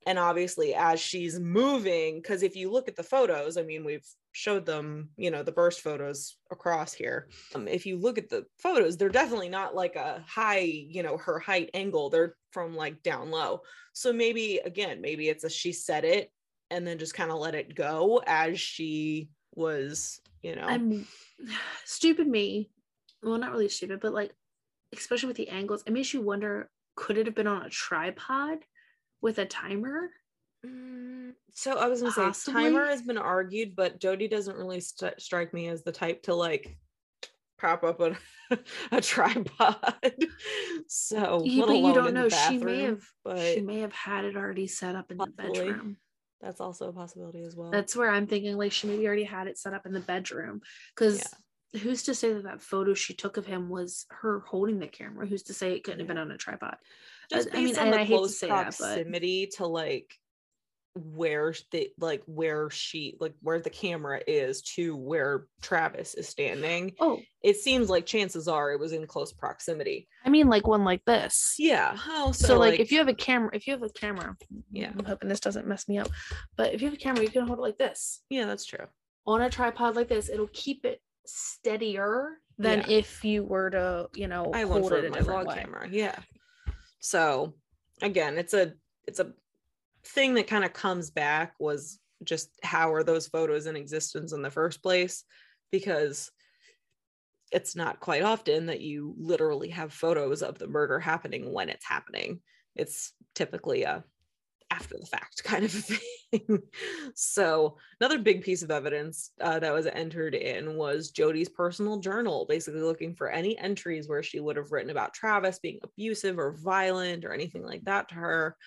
And obviously, as she's moving, because if you look at the photos, I mean, we've showed them, you know, the burst photos across here. Um, if you look at the photos, they're definitely not like a high, you know, her height angle. They're from like down low. So maybe, again, maybe it's a she set it and then just kind of let it go as she was, you know. I'm stupid me. Well, not really stupid, but like, especially with the angles, it makes you wonder could it have been on a tripod with a timer? Mm, so I was gonna say Possibly. timer has been argued, but Jodi doesn't really st- strike me as the type to like prop up a, a tripod. so Yeah, but you don't know. She may have but she may have had it already set up in the bedroom. That's also a possibility as well. That's where I'm thinking like she maybe already had it set up in the bedroom. Because who's to say that that photo she took of him was her holding the camera? Who's to say it couldn't have been on a tripod? just I based mean, on and the I hate to close say that, but- proximity to like where the like where she like where the camera is to where Travis is standing. Oh, It seems like chances are it was in close proximity. I mean like one like this. Yeah. Oh, So, like, if you have a camera, if you have a camera, Yeah. I'm hoping this doesn't mess me up. But if you have a camera, you can hold it like this yeah, that's true. on a tripod like this. It'll keep it steadier than Yeah. if you were to, you know, I hold it in a vlog way. camera. Yeah. So again, it's a it's a thing that kind of comes back was just how are those photos in existence in the first place? Because it's not quite often that you literally have photos of the murder happening when it's happening. It's typically a after the fact kind of thing. so another big piece of evidence uh, that was entered in was Jodi's personal journal, basically looking for any entries where she would have written about Travis being abusive or violent or anything like that to her.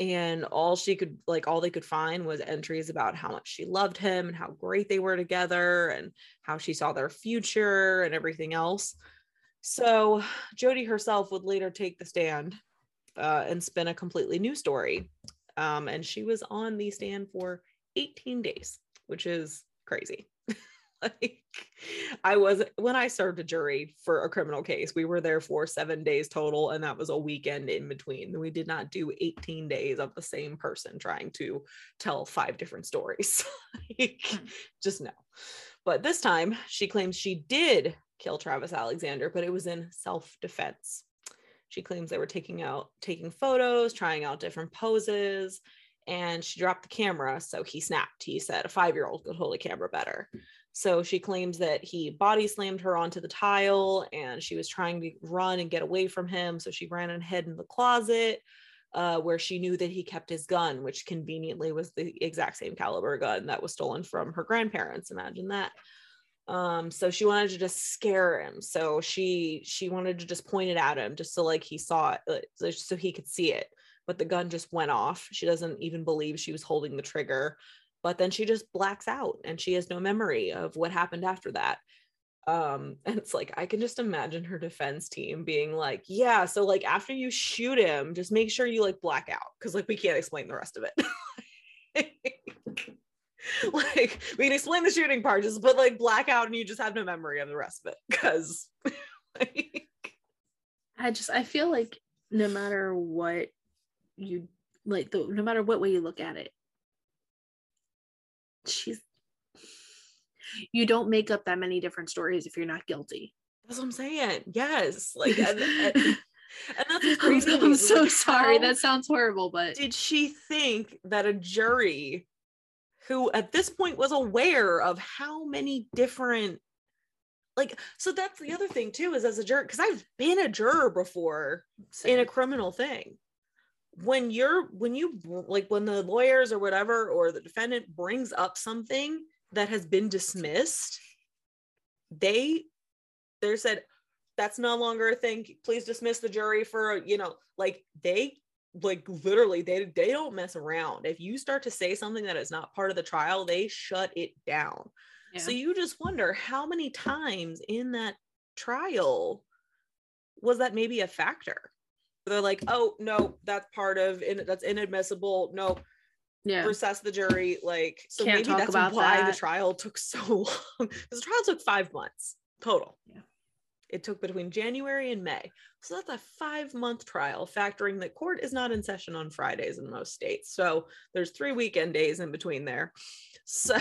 And all she could like all they could find was entries about how much she loved him and how great they were together and how she saw their future and everything else. So Jodi herself would later take the stand uh, and spin a completely new story. Um, and she was on the stand for 18 days, which is crazy. like I was when I served a jury for a criminal case, we were there for seven days total, and that was a weekend in between. We did not do 18 days of the same person trying to tell five different stories. like, Hmm. just no. But this time she claims she did kill Travis Alexander, but it was in self-defense. She claims they were taking out taking photos, trying out different poses, and she dropped the camera. So he snapped. He said a five-year-old could hold a camera better. So she claims that he body slammed her onto the tile and she was trying to run and get away from him. So she ran and hid in the closet uh, where she knew that he kept his gun, which conveniently was the exact same caliber gun that was stolen from her grandparents. Imagine that. Um, so she wanted to just scare him. So she she wanted to just point it at him just so like he saw it, so- so he could see it. But the gun just went off. She doesn't even believe she was holding the trigger. But then she just blacks out and she has no memory of what happened after that. Um, and it's like I can just imagine her defense team being like, yeah, so like after you shoot him, just make sure you like black out because like we can't explain the rest of it. like we can explain the shooting part, just but like black out and you just have no memory of the rest of it because like, I just I feel like no matter what you like the no matter what way you look at it, she's you don't make up that many different stories if you're not guilty. that's what I'm saying. Yes, like and, and, and that's what's I'm, crazy. I'm so like, sorry. That sounds horrible, but did she think that a jury who at this point was aware of how many different like so that's the other thing too is as a juror because i've been a juror before in a criminal thing when you're when you like when the lawyers or whatever or the defendant brings up something that has been dismissed they they said that's no longer a thing. Please dismiss the jury for you know like they like literally they they don't mess around. If you start to say something that is not part of the trial they shut it down. So you just wonder how many times in that trial was that maybe a factor they're like oh no that's part of in that's inadmissible. No yeah. recess the jury. Like so Can't maybe that's about why the trial took so long. the trial took five months total. Yeah. it took between january and may. So that's a five month trial factoring that court is not in session on fridays in most states. So there's three weekend days in between there. So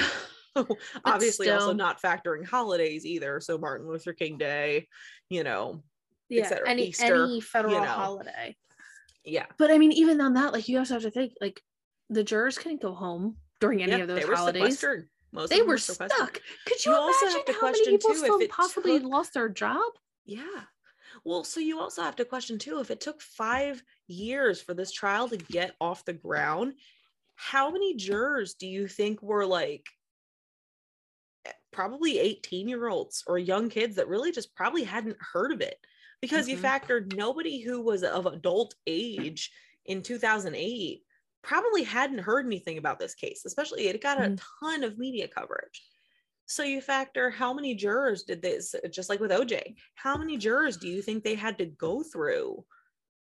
obviously also not factoring holidays either. So martin luther king day you know yeah. cetera, Any Easter, any federal you know. holiday. yeah But I mean, even on that, like you also have to think like the jurors couldn't go home during any yeah, of those they were holidays. most They them were stuck. Could you, You also imagine have to how many question, people too, if still possibly took- lost their job? Yeah. Well, so you also have to question too if it took five years for this trial to get off the ground, how many jurors do you think were like probably 18 year olds or young kids that really just probably hadn't heard of it because you Mhm. factored nobody who was of adult age in 2008 probably hadn't heard anything about this case, especially it got a Mm. ton of media coverage. So you factor how many jurors did this, just like with OJ, how many jurors do you think they had to go through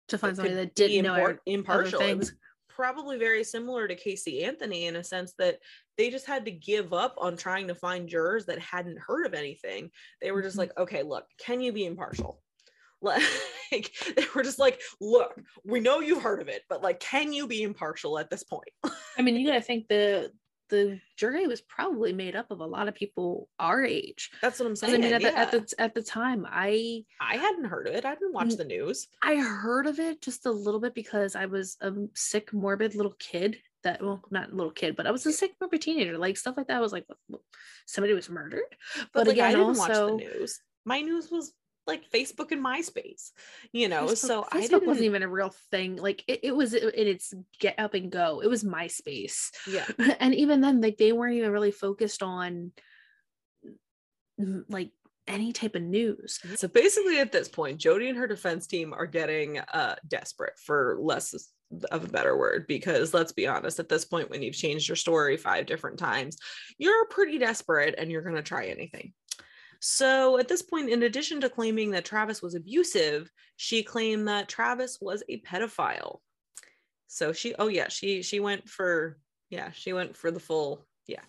to find that somebody that didn't know impar- impartial? It was things. probably very similar to Casey Anthony in a sense that they just had to give up on trying to find jurors that hadn't heard of anything. They were just Mhm. like, okay, look, can you be impartial? Like they were just like, look, we know you've heard of it, but like, can you be impartial at this point? I mean, you gotta think the the jury was probably made up of a lot of people our age. That's what I'm saying. I mean, at the, at the at the time, I I hadn't heard of it. I didn't watch the news. I heard of it just a little bit because I was a sick, morbid little kid. That well, not little kid, but I was a sick, morbid teenager. Like stuff like that. I was like, somebody was murdered. But, But, like, I again, didn't watch also, the news. My news was like Facebook and MySpace, you know. Facebook, so I Facebook didn't. wasn't even a real thing. Like it, it was in its get up and go. It was MySpace. yeah. and even then like they weren't even really focused on mm, like any type of news So basically, at this point, Jodi and her defense team are getting uh, desperate, for less of a better word, because let's be honest, at this point, when you've changed your story five different times, you're pretty desperate and you're going to try anything. So at this point, in addition to claiming that Travis was abusive, she claimed that Travis was a pedophile. So she, oh yeah, she she went for yeah, she went for the full yeah.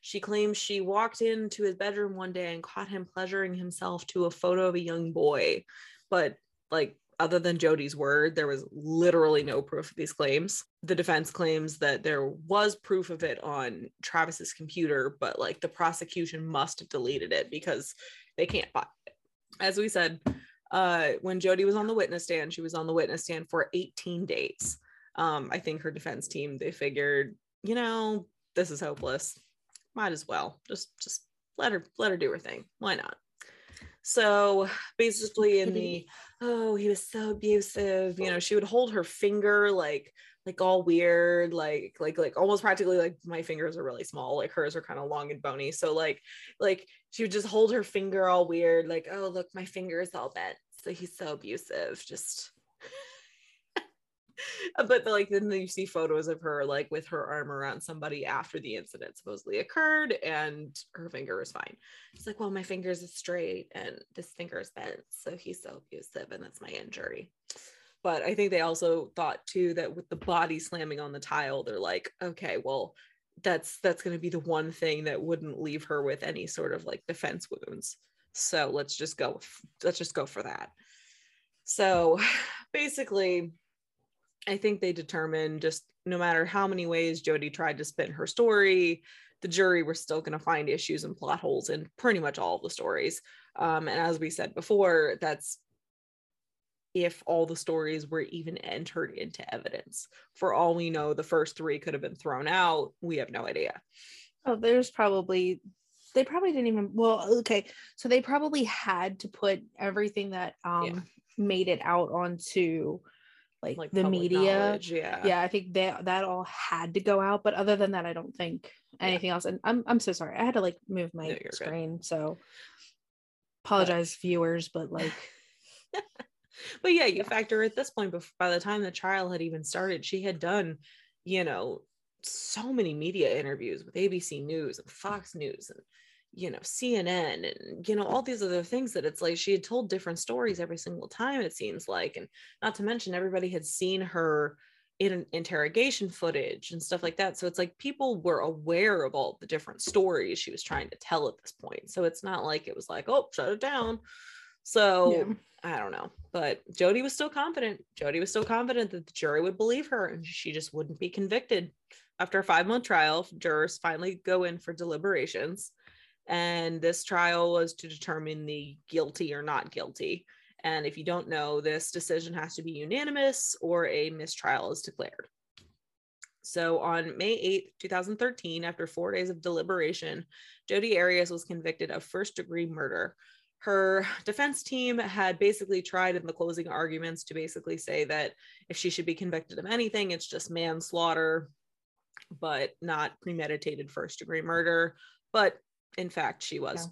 She claims she walked into his bedroom one day and caught him pleasuring himself to a photo of a young boy. But like other than Jodi's word, there was literally no proof of these claims. The defense claims that there was proof of it on Travis's computer, but like the prosecution must have deleted it because they can't find it. As we said, uh, when Jodi was on the witness stand, she was on the witness stand for 18 days. Um, I think her defense team they figured, you know, this is hopeless. Might as well just just let her let her do her thing. Why not? So basically, in the oh, he was so abusive. You know, she would hold her finger like like all weird, like like like almost practically like my fingers are really small, like hers are kind of long and bony. So like like she would just hold her finger all weird, like oh look, my finger is all bent. So he's so abusive. Just but like then you see photos of her like with her arm around somebody after the incident supposedly occurred and her finger is fine. She's like well my fingers is straight and this finger is bent so he's so abusive and that's my injury. But i think they also thought too that with the body slamming on the tile they're like okay well that's that's going to be the one thing that wouldn't leave her with any sort of like defense wounds. So let's just go let's just go for that. So basically I think they determined just no matter how many ways Jodi tried to spin her story, the jury were still going to find issues and plot holes in pretty much all of the stories. Um, and as we said before, that's if all the stories were even entered into evidence. For all we know, the first three could have been thrown out. We have no idea. oh there's probably they probably didn't even well okay so they probably had to put everything that um Yeah. made it out onto like, Like the media yeah. yeah i think that that all had to go out but other than that i don't think Yeah. anything else and i'm i'm so sorry i had to like move my No, you're good. screen so apologize viewers but like but yeah, you Yeah. factor at this point, bef- by the time the trial had even started, she had done, you know, so many media interviews with ABC News and Fox News and, you know, CNN and, you know, all these other things that it's like she had told different stories every single time, it seems like. And not to mention, everybody had seen her in an interrogation footage and stuff like that. So it's like people were aware of all the different stories she was trying to tell at this point. So it's not like it was like, oh, shut it down. So Yeah. I don't know, but Jodi was still confident. Jodi was still confident that the jury would believe her and she just wouldn't be convicted. After a five month trial, jurors finally go in for deliberations. And this trial was to determine the guilty or not guilty. And if you don't know, this decision has to be unanimous or a mistrial is declared. So on May 8th, 2013, after four days of deliberation, Jodi Arias was convicted of first degree murder her defense team had basically tried in the closing arguments to basically say that if she should be convicted of anything, it's just manslaughter, but not premeditated first degree murder. But in fact, she was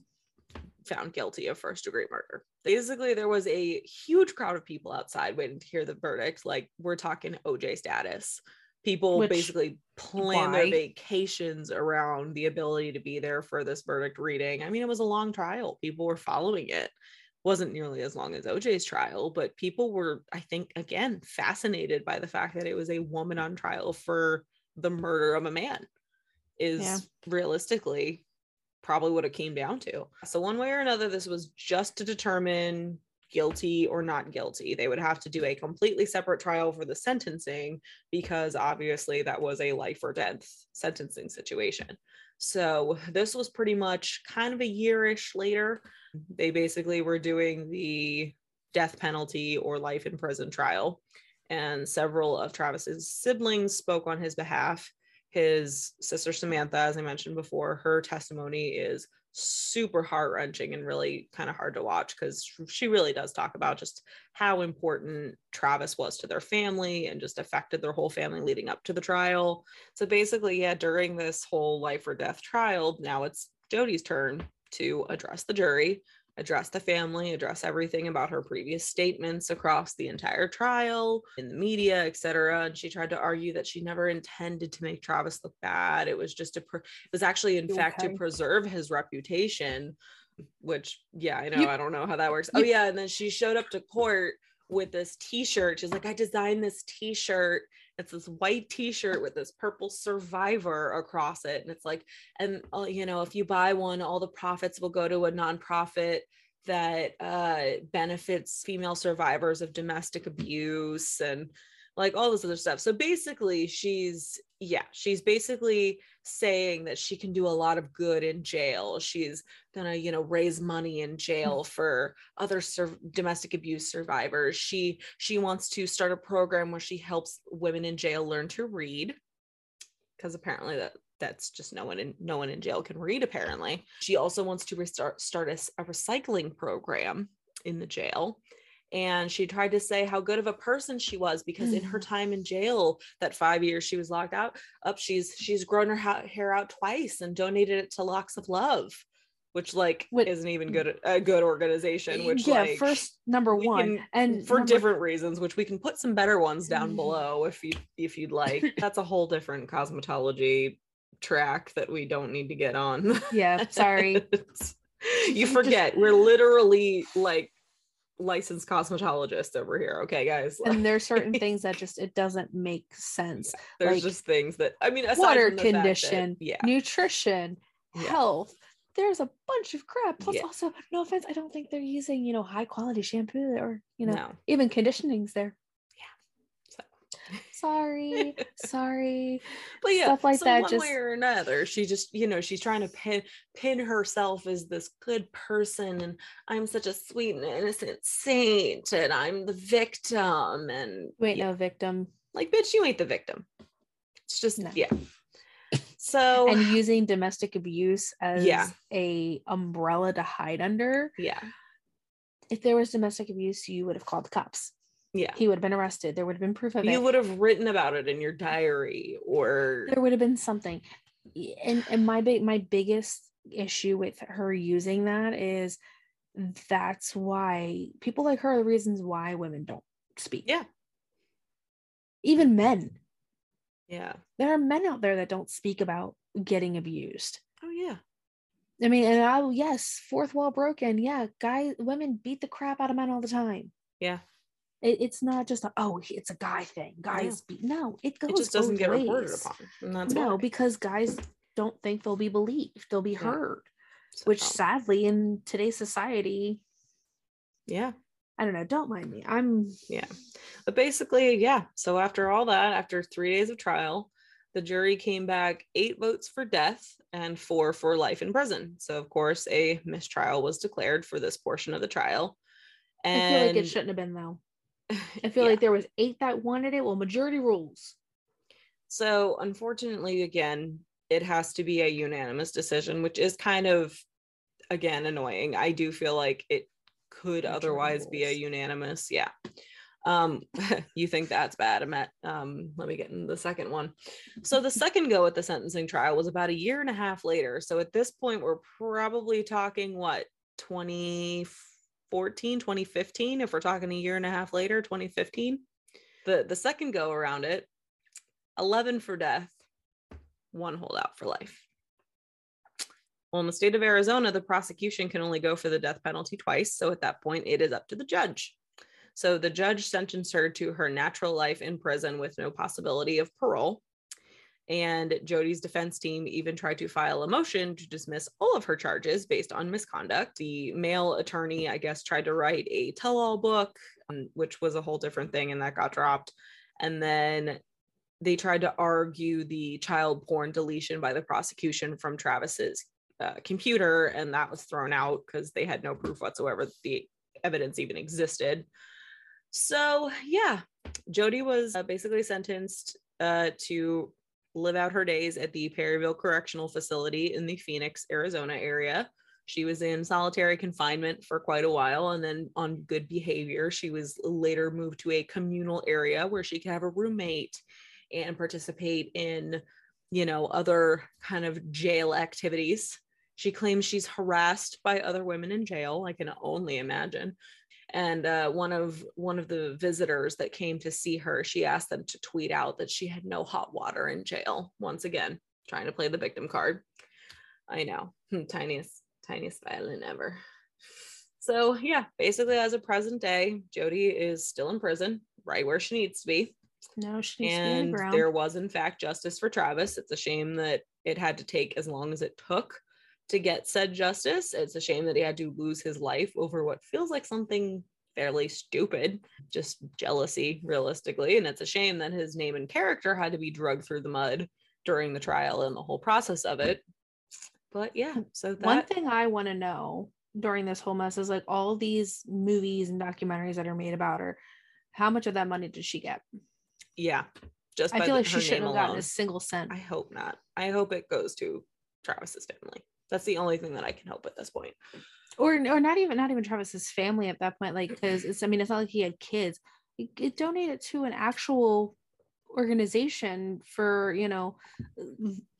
found guilty of first degree murder. Basically, there was a huge crowd of people outside waiting to hear the verdict. Like, we're talking OJ status. People Which- basically plan their vacations around the ability to be there for this verdict reading. I mean, it was a long trial, people were following it. Wasn't nearly as long as OJ's trial, but people were, I think, again, fascinated by the fact that it was a woman on trial for the murder of a man is Yeah. realistically probably what it came down to. So one way or another, this was just to determine guilty or not guilty. They would have to do a completely separate trial for the sentencing because obviously that was a life or death sentencing situation. So this was pretty much kind of a yearish later. They basically were doing the death penalty or life in prison trial. And several of Travis's siblings spoke on his behalf his sister Samantha, as I mentioned before, her testimony is super heart wrenching and really kind of hard to watch because she really does talk about just how important Travis was to their family and just affected their whole family leading up to the trial. So basically, yeah, during this whole life or death trial, now it's Jodi's turn to address the jury, address the family, address everything about her previous statements across the entire trial in the media, etc. And she tried to argue that she never intended to make Travis look bad. It was just to, pre- it was actually, in You fact, to preserve his reputation. Which, yeah, I know. You- I don't know how that works. oh, yeah. And then she showed up to court with this t shirt. She's like, I designed this t shirt. It's this white t shirt with this purple survivor across it. And it's like, and uh, you know if you buy one all the profits will go to a nonprofit that uh, benefits female survivors of domestic abuse and like all this other stuff. So basically she's yeah she's basically saying that she can do a lot of good in jail. She's gonna you know raise money in jail mm. for other sur- domestic abuse survivors. She she wants to start a program where she helps women in jail learn to read because apparently that that's just no one in no one in jail can read apparently. She also wants to restart start a recycling program in the jail and she tried to say how good of a person she was because in her time in jail that five years she was locked out up she's she's grown her ha- hair out twice and donated it to locks of love which like isn't even good a good organization which yeah, like first number one, can- and for number- different reasons which we can put some better ones down Mm. below if you if you'd like that's a whole different cosmetology track that we don't need to get on Yeah, sorry. you forget we're literally like licensed cosmetologist over here okay guys and there's certain things that just it doesn't make sense. there's like, just things that i mean Water the that- condition, yeah nutrition, Yeah. health. There's a bunch of crap. Plus, Yeah. also, no offense, I don't think they're using, you know, high quality shampoo or, you know, no even conditioning's there. So- Sorry, sorry. but yeah stuff like so that one just- way or another she just you know she's trying to pin pin herself as this good person and i'm such a sweet and innocent saint and i'm the victim and Wait, yeah, no, victim. like bitch you ain't the victim it's just No. yeah so And using domestic abuse as Yeah. a umbrella to hide under. yeah If there was domestic abuse, you would have called the cops. Yeah. He would have been arrested. There would have been proof of it. you would have written about it in your diary or there would have been something. And and my big my biggest issue with her using that is that's why people like her are the reasons why women don't speak. Yeah. even men. Yeah. There are men out there that don't speak about getting abused. Oh yeah. I mean and i yes fourth wall broken. Yeah guys women beat the crap out of men all the time. Yeah it, it's not just a, oh it's a guy thing guys beat no it goes it just doesn't get reported ways. upon and that's no why. because guys don't think they'll be believed they'll be Yeah. heard So, which oh. sadly in today's society yeah i don't know don't mind me i'm yeah, But basically, yeah. So after all that, after three days of trial, the jury came back eight votes for death and four for life in prison. So of course, a mistrial was declared for this portion of the trial. And i feel like it shouldn't have been though i feel yeah. like there was eight that wanted it well majority rules So unfortunately, again, it has to be a unanimous decision, which is kind of again annoying. I do feel like it could Majority otherwise be a unanimous, yeah. Um, you think that's bad, Amet? Um, let me get into the second one. So the second go at the sentencing trial was about a year and a half later. So at this point, we're probably talking what 2014, 2015, if we're talking a year and a half later, 2015. The the second go around it, 11 for death, one holdout for life. Well, in the state of Arizona, the prosecution can only go for the death penalty twice. So at that point, it is up to the judge. So the judge sentenced her to her natural life in prison with no possibility of parole. And Jodi's defense team even tried to file a motion to dismiss all of her charges based on misconduct. The male attorney, I guess, tried to write a tell all book, um, which was a whole different thing, and that got dropped. And then they tried to argue the child porn deletion by the prosecution from Travis's uh, computer, and that was thrown out because they had no proof whatsoever that the evidence even existed. So, yeah, Jodi was uh, basically sentenced uh, to live out her days at the Perryville Correctional Facility in the Phoenix, Arizona area. She was in solitary confinement for quite a while, and then on good behavior, she was later moved to a communal area where she could have a roommate and participate in, you know, other kind of jail activities. She claims she's harassed by other women in jail. I can only imagine and uh, one of one of the visitors that came to see her she asked them to tweet out that she had no hot water in jail once again trying to play the victim card. I know tiniest tiniest violin ever. So yeah basically as of present day jodi is still in prison right where she needs to be. No, she needs and to be there was in fact justice for travis. It's a shame that it had to take as long as it took to get said justice it's a shame that he had to lose his life over what feels like something fairly stupid just jealousy realistically and it's a shame that his name and character had to be drugged through the mud during the trial and the whole process of it but yeah so that One thing I want to know during this whole mess is like all these movies and documentaries that are made about her. How much of that money did she get? yeah just I feel the- like she shouldn't have gotten alone. a single cent. i hope not i hope it goes to travis's family that's the only thing that i can help at this point or or not even not even Travis's family at that point. Like because it's I mean it's not like he had kids. It, it donated to an actual organization for you know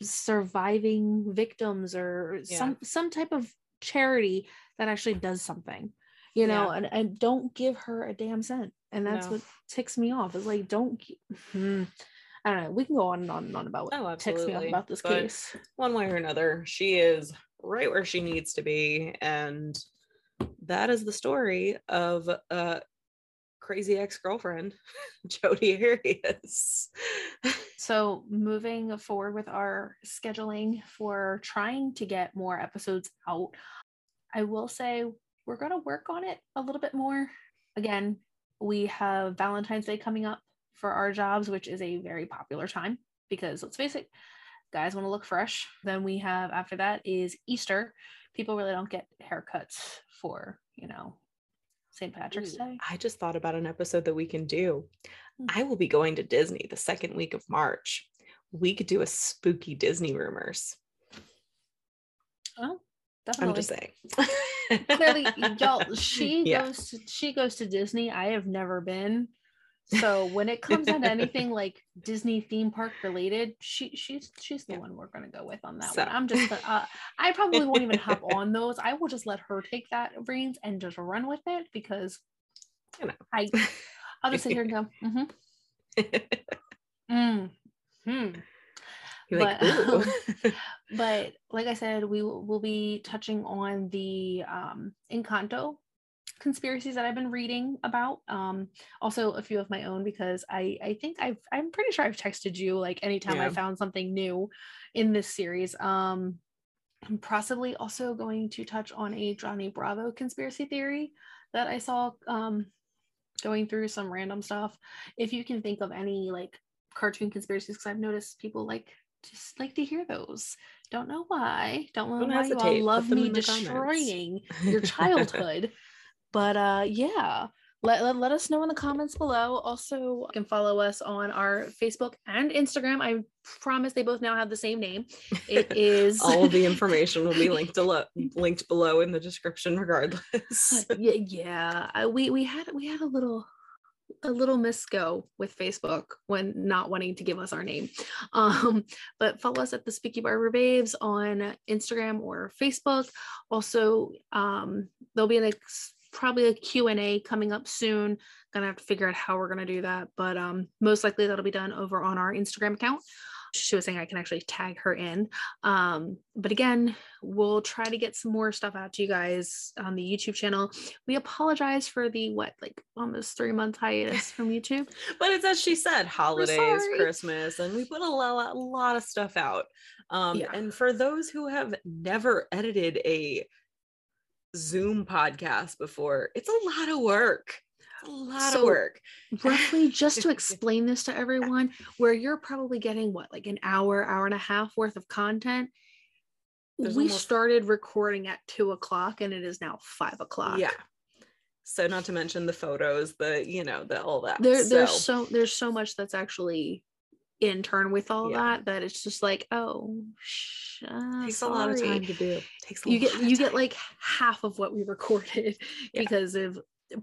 surviving victims or Yeah. some some type of charity that actually does something you know Yeah. and, and don't give her a damn cent and that's No. what ticks me off is like don't hmm. I don't know we can go on and on and on about what Oh, ticks me off absolutely. about this But- case one way or another she is right where she needs to be and that is the story of a crazy ex-girlfriend jodi arias So, moving forward with our scheduling for trying to get more episodes out, I will say we're going to work on it a little bit more. Again, we have Valentine's Day coming up for our jobs, which is a very popular time because let's face it, guys want to look fresh. Then we have after that is Easter. People really don't get haircuts for, you know, St. Patrick's Ooh, Day. i just thought about an episode that we can do Hmm. i will be going to disney the second week of march we could do a spooky disney rumors Oh, definitely. i'm just saying clearly y'all she Yeah. goes to, she goes to disney i have never been so when it comes down to anything like disney theme park related she she's she's the Yeah. one we're going to go with on that So. one i'm just uh, i probably won't even hop on those i will just let her take that reins and just run with it because You know. i i'll just sit here and go mm-hmm, mm, hmm like, But, but like I said, we will we'll be touching on the um, Encanto conspiracies that I've been reading about. Um, also, a few of my own because I I think I've I'm pretty sure I've texted you like anytime I found something new in this series. Um, I'm possibly also going to touch on a Johnny Bravo conspiracy theory that I saw um, going through some random stuff. If you can think of any like cartoon conspiracies, because I've noticed people like just like to hear those. Don't know why. Don't know Don't why you all love me in the comments. destroying your childhood. But uh yeah. Let, let, let us know in the comments below. Also, you can follow us on our Facebook and Instagram. I promise they both now have the same name. It is all the information will be linked below linked below in the description regardless yeah, yeah. I, we we had we had a little a little misgo with Facebook when not wanting to give us our name. Um, but follow us at the Spooky Barber Babes on Instagram or Facebook. Also, um, there'll be an ex- probably a Q&A coming up soon. Gonna have to figure out how we're gonna do that, but um, most likely that'll be done over on our Instagram account she was saying I can actually tag her in. Um, but again, we'll try to get some more stuff out to you guys on the YouTube channel. We apologize for the what, like almost three month hiatus from YouTube. but it's as she said, holidays. Christmas, and we put a lot, a lot of stuff out. Um, Yeah. And for those who have never edited a Zoom podcast before, it's a lot of work. A lot So, of work. Roughly, just to explain this to everyone, where you're probably getting what, like an hour, hour and a half worth of content. There's we almost- started recording at two o'clock and it is now five o'clock. Yeah. So not to mention the photos, the you know, the all that. there there's So- so there's so much that's actually in turn with all Yeah. that that it's just like oh sh- uh, takes a lot of time to do. Takes a you get you get time. like half of what we recorded Yeah. because of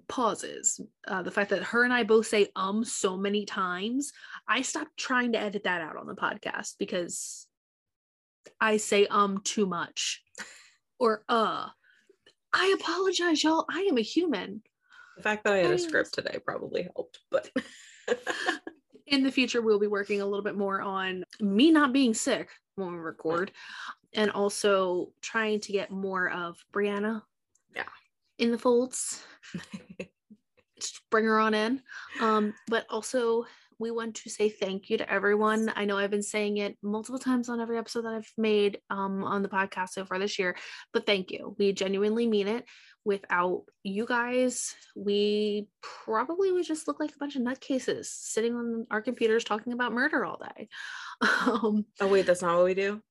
pauses uh, the fact that her and i both say um so many times i stopped trying to edit that out on the podcast because i say um too much or uh i apologize y'all i am a human the fact that I had a script today probably helped, but in the future we'll be working a little bit more on me not being sick when we record and also trying to get more of briana Yeah. in the folds. Just bring her on in. Um but also we want to say thank you to everyone. I know i've been saying it multiple times on every episode that i've made um on the podcast so far this year but thank you. We genuinely mean it. Without you guys we probably would just look like a bunch of nutcases sitting on our computers talking about murder all day. Um oh wait, that's not what we do.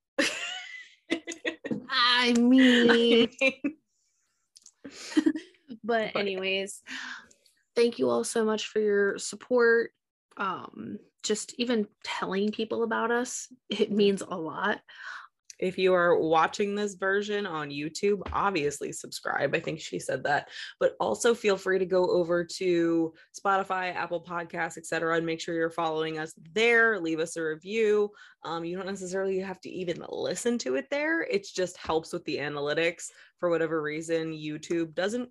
i mean but But- anyways thank you all so much for your support um just even telling people about us it means a lot if you are watching this version on YouTube, obviously subscribe. I think she said that, but also feel free to go over to Spotify, Apple Podcasts, etc., and make sure you're following us there. Leave us a review. Um, you don't necessarily have to even listen to it there. It just helps with the analytics. For whatever reason, YouTube doesn't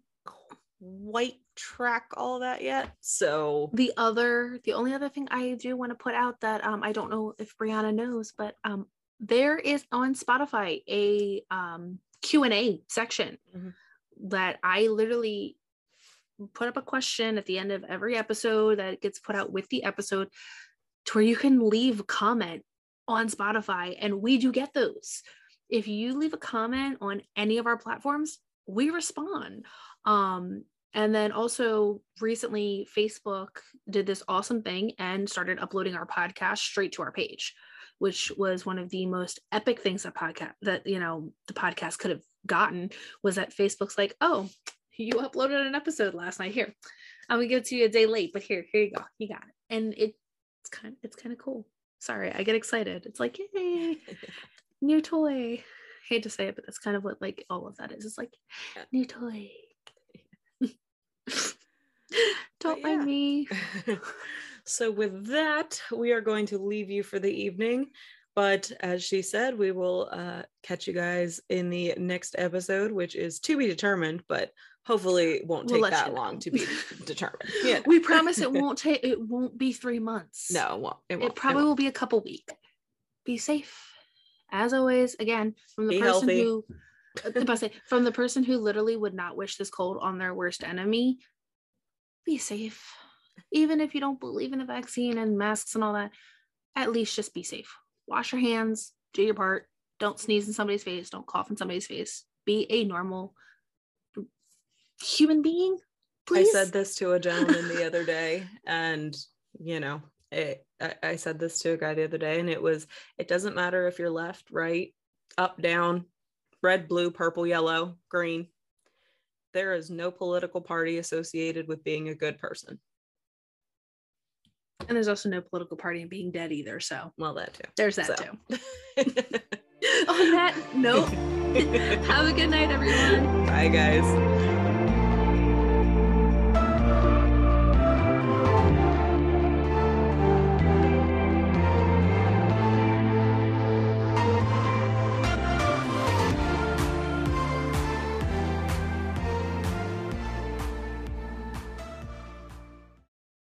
quite track all that yet. So the other the only other thing i do want to put out that um i don't know if briana knows but um there is on spotify a um q&a section Mhm. that i literally put up a question at the end of every episode that gets put out with the episode to where you can leave a comment on spotify and we do get those if you leave a comment on any of our platforms we respond um and then also recently facebook did this awesome thing and started uploading our podcast straight to our page which was one of the most epic things that podcast that you know the podcast could have gotten was that facebook's like oh you uploaded an episode last night. Here i'm gonna give it to you a day late but here here you go. You got it. And it, it's kind it's kind of cool. Sorry i get excited. It's like yay new toy. Hate to say it but that's kind of what like all of that is. It's like new toy don't mind me so with that, we are going to leave you for the evening. But as she said, we will uh, catch you guys in the next episode, which is to be determined, but hopefully it won't We'll take that you know. long to be determined. Yeah. we promise it won't take it won't be three months No, it won't. It, won't. it probably will be a couple weeks be safe as always again from the Be person healthy. who about to say, from the person who literally would not wish this cold on their worst enemy be safe. Even if you don't believe in the vaccine and masks and all that at least just be safe. Wash your hands do your part. Don't sneeze in somebody's face. Don't cough in somebody's face. Be a normal human being please. I said this to a gentleman the other day, and you know, it, I, I said this to a guy the other day, and it was it doesn't matter if you're left, right, up, down, red, blue, purple, yellow, green. There is no political party associated with being a good person. and there's also no political party in being dead either so Well, that too. there's that So. too on that note have a good night everyone Bye, guys.